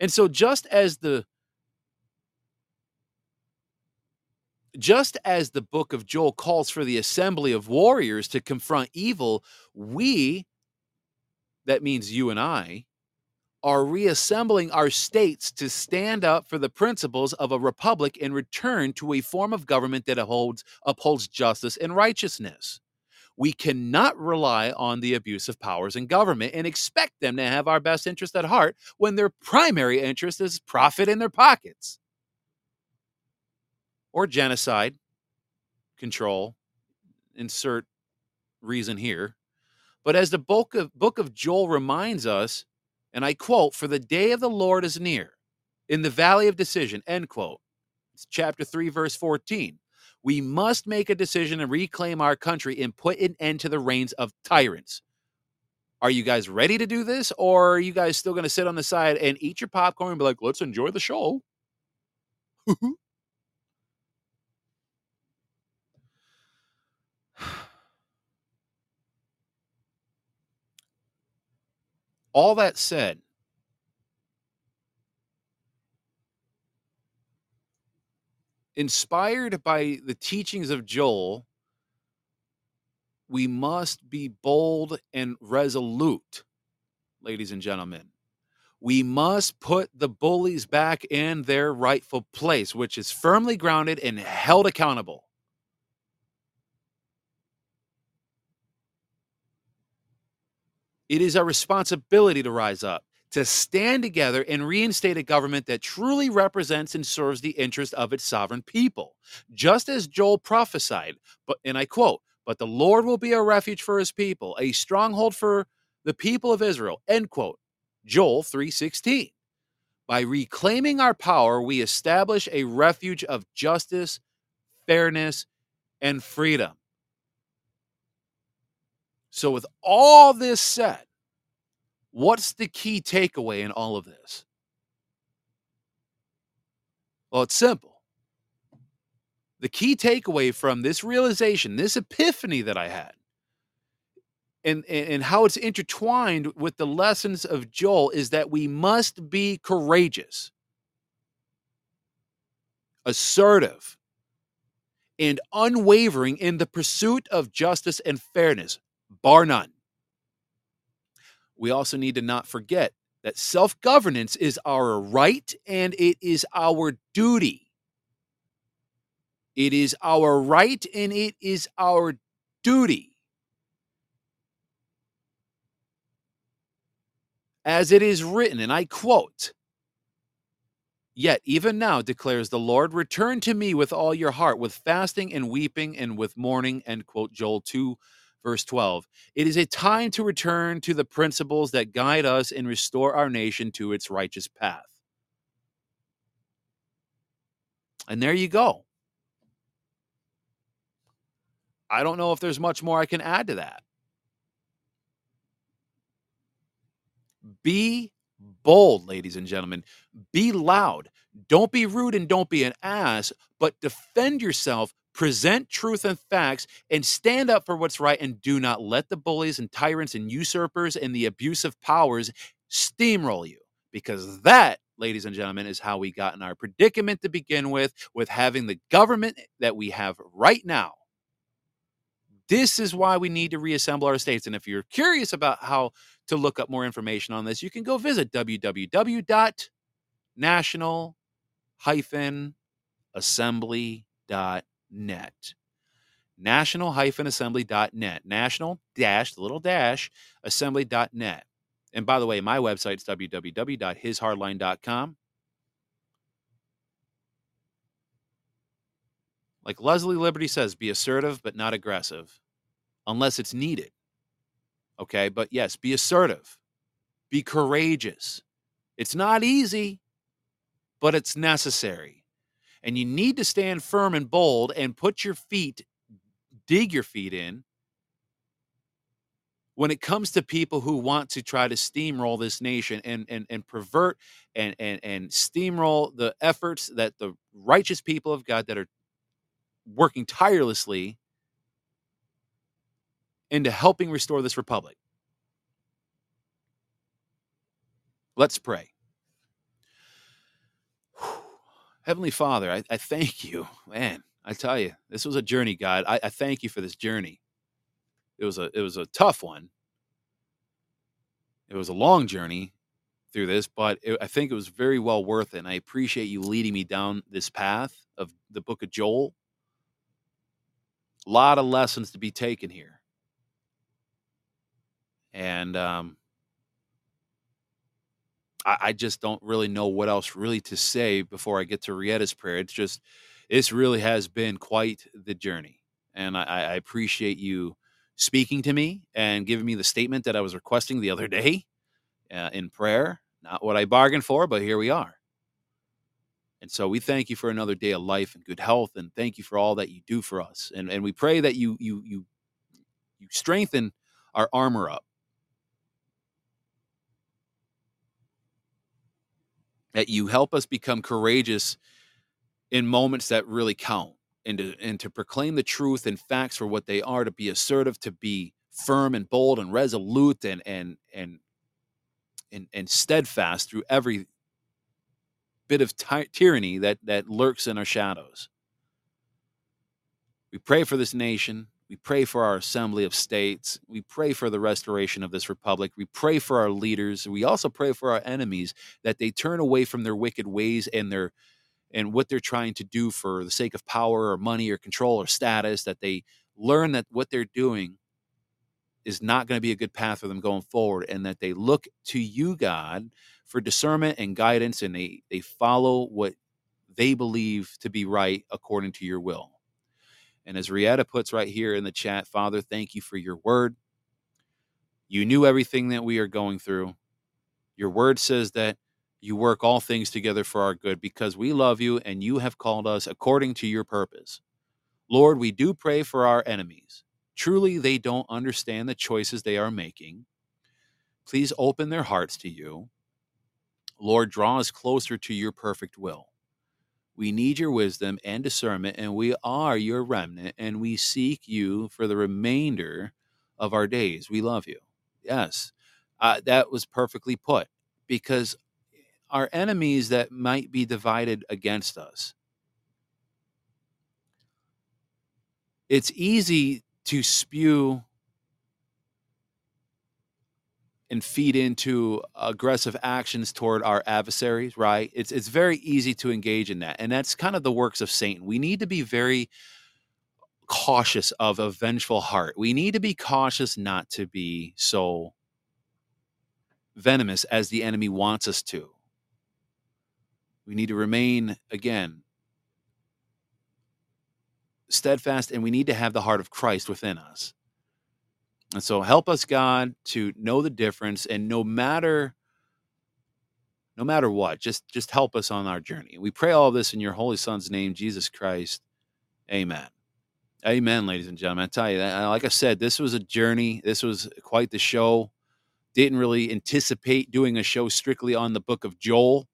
And so just as the just as the book of Joel calls for the assembly of warriors to confront evil, we that means you and I are reassembling our states to stand up for the principles of a republic and return to a form of government that upholds, upholds justice and righteousness. We cannot rely on the abuse of powers in government and expect them to have our best interest at heart when their primary interest is profit in their pockets. Or genocide, control, insert reason here. But as the book of, book of Joel reminds us, and I quote, For the day of the Lord is near, in the valley of decision, end quote. It's chapter 3, verse 14. We must make a decision and reclaim our country and put an end to the reigns of tyrants. Are you guys ready to do this? Or are you guys still going to sit on the side and eat your popcorn and be like, let's enjoy the show? All that said, inspired by the teachings of Joel, we must be bold and resolute, ladies and gentlemen. We must put the bullies back in their rightful place, which is firmly grounded and held accountable. It is our responsibility to rise up, to stand together and reinstate a government that truly represents and serves the interest of its sovereign people. Just as Joel prophesied, but and I quote, but the Lord will be a refuge for his people, a stronghold for the people of Israel. End quote. Joel 3:16. By reclaiming our power, we establish a refuge of justice, fairness, and freedom. So, with all this said, what's the key takeaway in all of this? Well, it's simple. The key takeaway from this realization, this epiphany that I had, and, and, how it's intertwined with the lessons of Joel is that we must be courageous, assertive, and unwavering in the pursuit of justice and fairness, bar none. We also need to not forget that self governance is our right and it is our duty. It is our right and it is our duty. As it is written, and I quote, Yet even now declares the Lord, return to me with all your heart, with fasting and weeping and with mourning, end quote, Joel 2, verse 12. It is a time to return to the principles that guide us and restore our nation to its righteous path. And there you go. I don't know if there's much more I can add to that. Be bold, ladies and gentlemen. Be loud. Don't be rude and don't be an ass, but defend yourself, present truth and facts, and stand up for what's right. And do not let the bullies and tyrants and usurpers and the abusive powers steamroll you, because that, ladies and gentlemen, is how we got in our predicament to begin with, with having the government that we have right now This is why we need to reassemble our states. And if you're curious about how to look up more information on this, you can go visit www.national-assembly.net. National-assembly.net. National dash, the little dash, assembly.net. And by the way, my website's www.hishardline.com. Like Leslie Liberty says, be assertive but not aggressive unless it's needed. Okay. But yes, be assertive, be courageous. It's not easy, but it's necessary. And you need to stand firm and bold and put your feet, dig your feet in when it comes to people who want to try to steamroll this nation and and, and pervert and, and and steamroll the efforts that the righteous people of God that are working tirelessly into helping restore this republic. Let's pray. Heavenly Father, I, I, thank you. Man, I tell you, this was a journey, God. I, I thank you for this journey. It was a it was a tough one. It was a long journey through this, but it, I think it was very well worth it. And I appreciate you leading me down this path of the book of Joel a lot of lessons to be taken here. And um, I, I, just don't really know what else really to say before I get to Rietta's prayer. It's just, this really has been quite the journey. And I, I appreciate you speaking to me and giving me the statement that I was requesting the other day uh, in prayer. Not what I bargained for, but here we are. And so we thank you for another day of life and good health, and thank you for all that you do for us. And and we pray that you you you you strengthen our armor up. That you help us become courageous in moments that really count and to, and to proclaim the truth and facts for what they are, to be assertive, to be firm and bold and resolute and and and and, and steadfast through every bit of ty- tyranny that, that lurks in our shadows. We pray for this nation. We pray for our assembly of states. We pray for the restoration of this republic. We pray for our leaders. We also pray for our enemies that they turn away from their wicked ways and their and what they're trying to do for the sake of power or money or control or status that they learn that what they're doing is not going to be a good path for them going forward and that they look to you God for discernment and guidance and they they follow what they believe to be right according to your will. And as Rietta puts right here in the chat, Father, thank you for your word. You knew everything that we are going through. Your word says that you work all things together for our good because we love you and you have called us according to your purpose. Lord, we do pray for our enemies. Truly, they don't understand the choices they are making. Please open their hearts to you Lord, draw us closer to your perfect will. We need your wisdom and discernment, and we are your remnant, and we seek you for the remainder of our days. We love you. Yes, uh, that was perfectly put because our enemies that might be divided against us, it's easy to spew and feed into aggressive actions toward our adversaries, right? It's it's very easy to engage in that. And that's kind of the works of Satan. We need to be very cautious of a vengeful heart. We need to be cautious not to be so venomous as the enemy wants us to. We need to remain again steadfast and we need to have the heart of Christ within us. And so help us, God, to know the difference and no matter no matter what, just just help us on our journey. We pray all this in your holy son's name, Jesus Christ. Amen. Amen, ladies and gentlemen. I tell you, like I said, this was a journey. This was quite the show. Didn't really anticipate doing a show strictly on the book of Joel.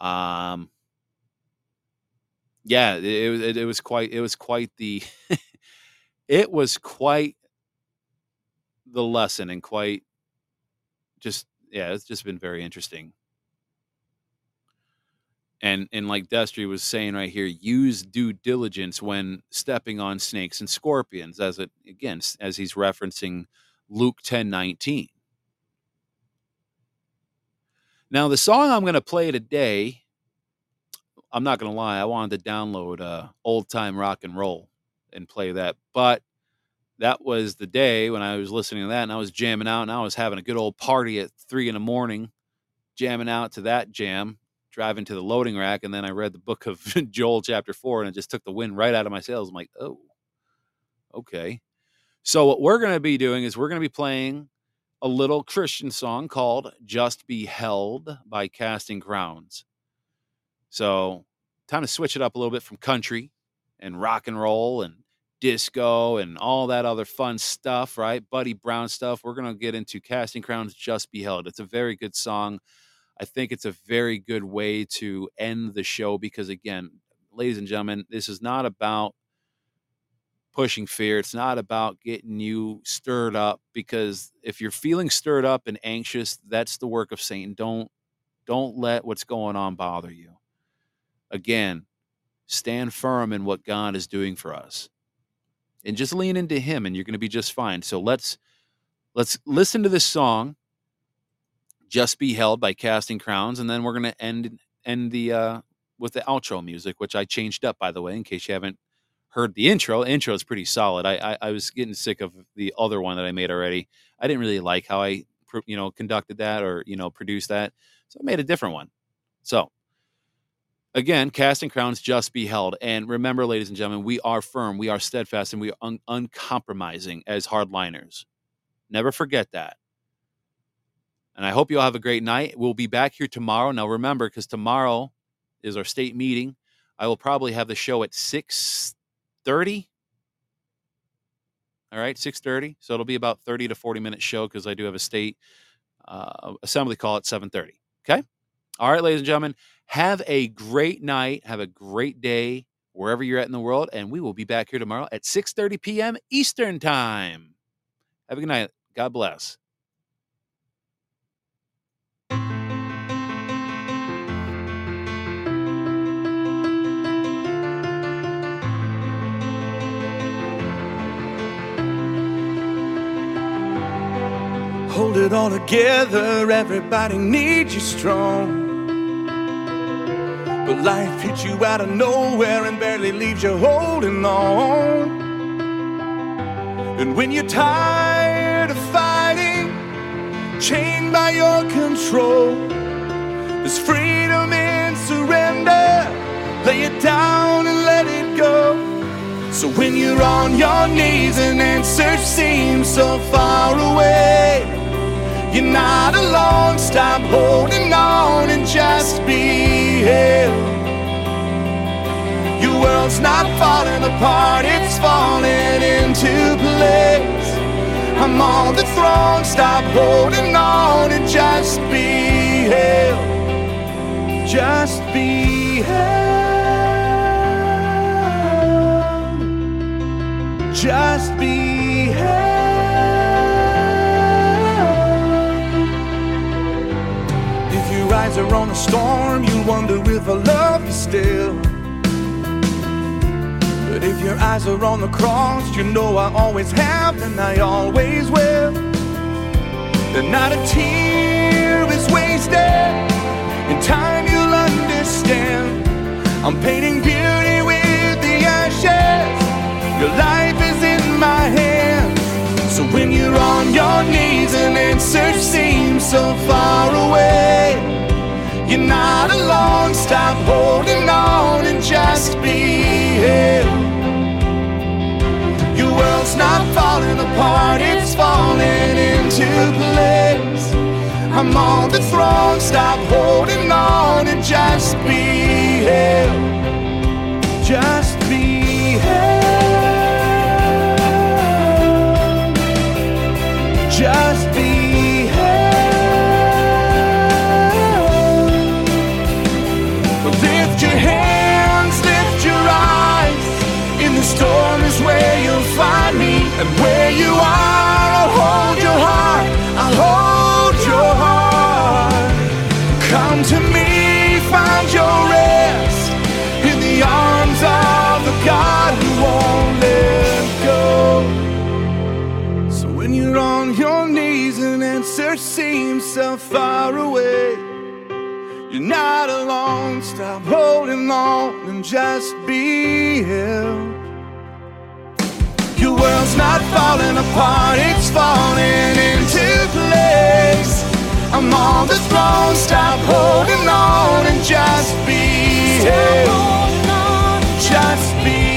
Um, yeah, it, it, it was quite it was quite the it was quite the lesson and quite just yeah, it's just been very interesting. And and like Destry was saying right here, use due diligence when stepping on snakes and scorpions, as it again as he's referencing Luke ten nineteen. Now the song I'm going to play today, I'm not going to lie, I wanted to download uh, old time rock and roll and play that, but that was the day when I was listening to that and I was jamming out and I was having a good old party at three in the morning, jamming out to that jam, driving to the loading rack. And then I read the book of Joel chapter four and it just took the wind right out of my sails. I'm like, oh, okay. So what we're going to be doing is we're going to be playing a little Christian song called Just Be Held by Casting Crowns. So time to switch it up a little bit from country and rock and roll and disco and all that other fun stuff, right? Buddy Brown stuff. We're going to get into Casting Crowns Just Be Held. It's a very good song. I think it's a very good way to end the show because, again, ladies and gentlemen, this is not about pushing fear. It's not about getting you stirred up because if you're feeling stirred up and anxious, that's the work of Satan. Don't don't let what's going on bother you. Again, stand firm in what God is doing for us and just lean into him and you're going to be just fine. So let's let's listen to this song just be held by casting crowns and then we're going to end end the uh with the outro music which I changed up by the way in case you haven't heard the intro. The intro is pretty solid. I, I I was getting sick of the other one that I made already. I didn't really like how I you know conducted that or you know produced that. So I made a different one. So Again, casting crowns just be held. And remember, ladies and gentlemen, we are firm, we are steadfast, and we are un- uncompromising as hardliners. Never forget that. And I hope you all have a great night. We'll be back here tomorrow. Now, remember, because tomorrow is our state meeting, I will probably have the show at 6.30. All right, 6.30. So it'll be about 30 to 40 minute show because I do have a state uh, assembly call at 7.30. Okay? All right, ladies and gentlemen, have a great night. Have a great day wherever you're at in the world. And we will be back here tomorrow at 6.30 p.m. Eastern Time. Have a good night. God bless. Hold it all together, everybody needs you strong. But life hits you out of nowhere and barely leaves you holding on. And when you're tired of fighting, chained by your control, there's freedom in surrender. Lay it down and let it go. So when you're on your knees and answers seem so far away, you're not alone. Stop holding on and just be held. Your world's not falling apart, it's falling into place. I'm on the throne. Stop holding on and just be held. Just be held. Just be held. Eyes are on the storm, you wonder if I love you still. But if your eyes are on the cross, you know I always have and I always will. And not a tear is wasted. In time you'll understand. I'm painting beauty with the ashes. Your life is in my hands. So when you're on your knees and answers seem so far away, you're not alone. Stop holding on and just be held. Your world's not falling apart, it's falling into place. I'm on the throne, stop holding on and just be held. Just be you are, I'll hold your heart. I'll hold your heart. Come to me, find your rest in the arms of the God who won't let go. So when you're on your knees and answer seems so far away, you're not alone. Stop holding on and just be held. Not falling apart, it's falling into place. I'm on the throne, stop holding on and just be held. Just be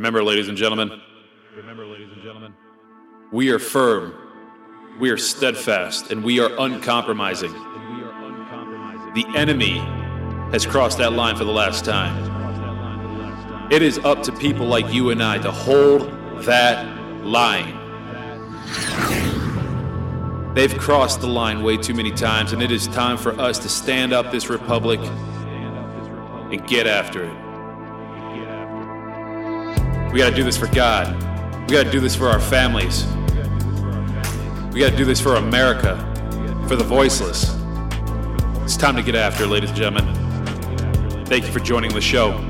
Remember, ladies and gentlemen. Remember, ladies and gentlemen. We are firm, we are steadfast, and we are uncompromising. The enemy has crossed that line for the last time. It is up to people like you and I to hold that line. They've crossed the line way too many times, and it is time for us to stand up this republic and get after it. We got to do this for God. We got to do this for our families. We got to do this for America, for the voiceless. It's time to get after ladies and gentlemen. Thank you for joining the show.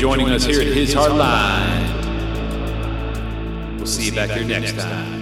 Joining us here at His Hard Line. We'll see you back here next time.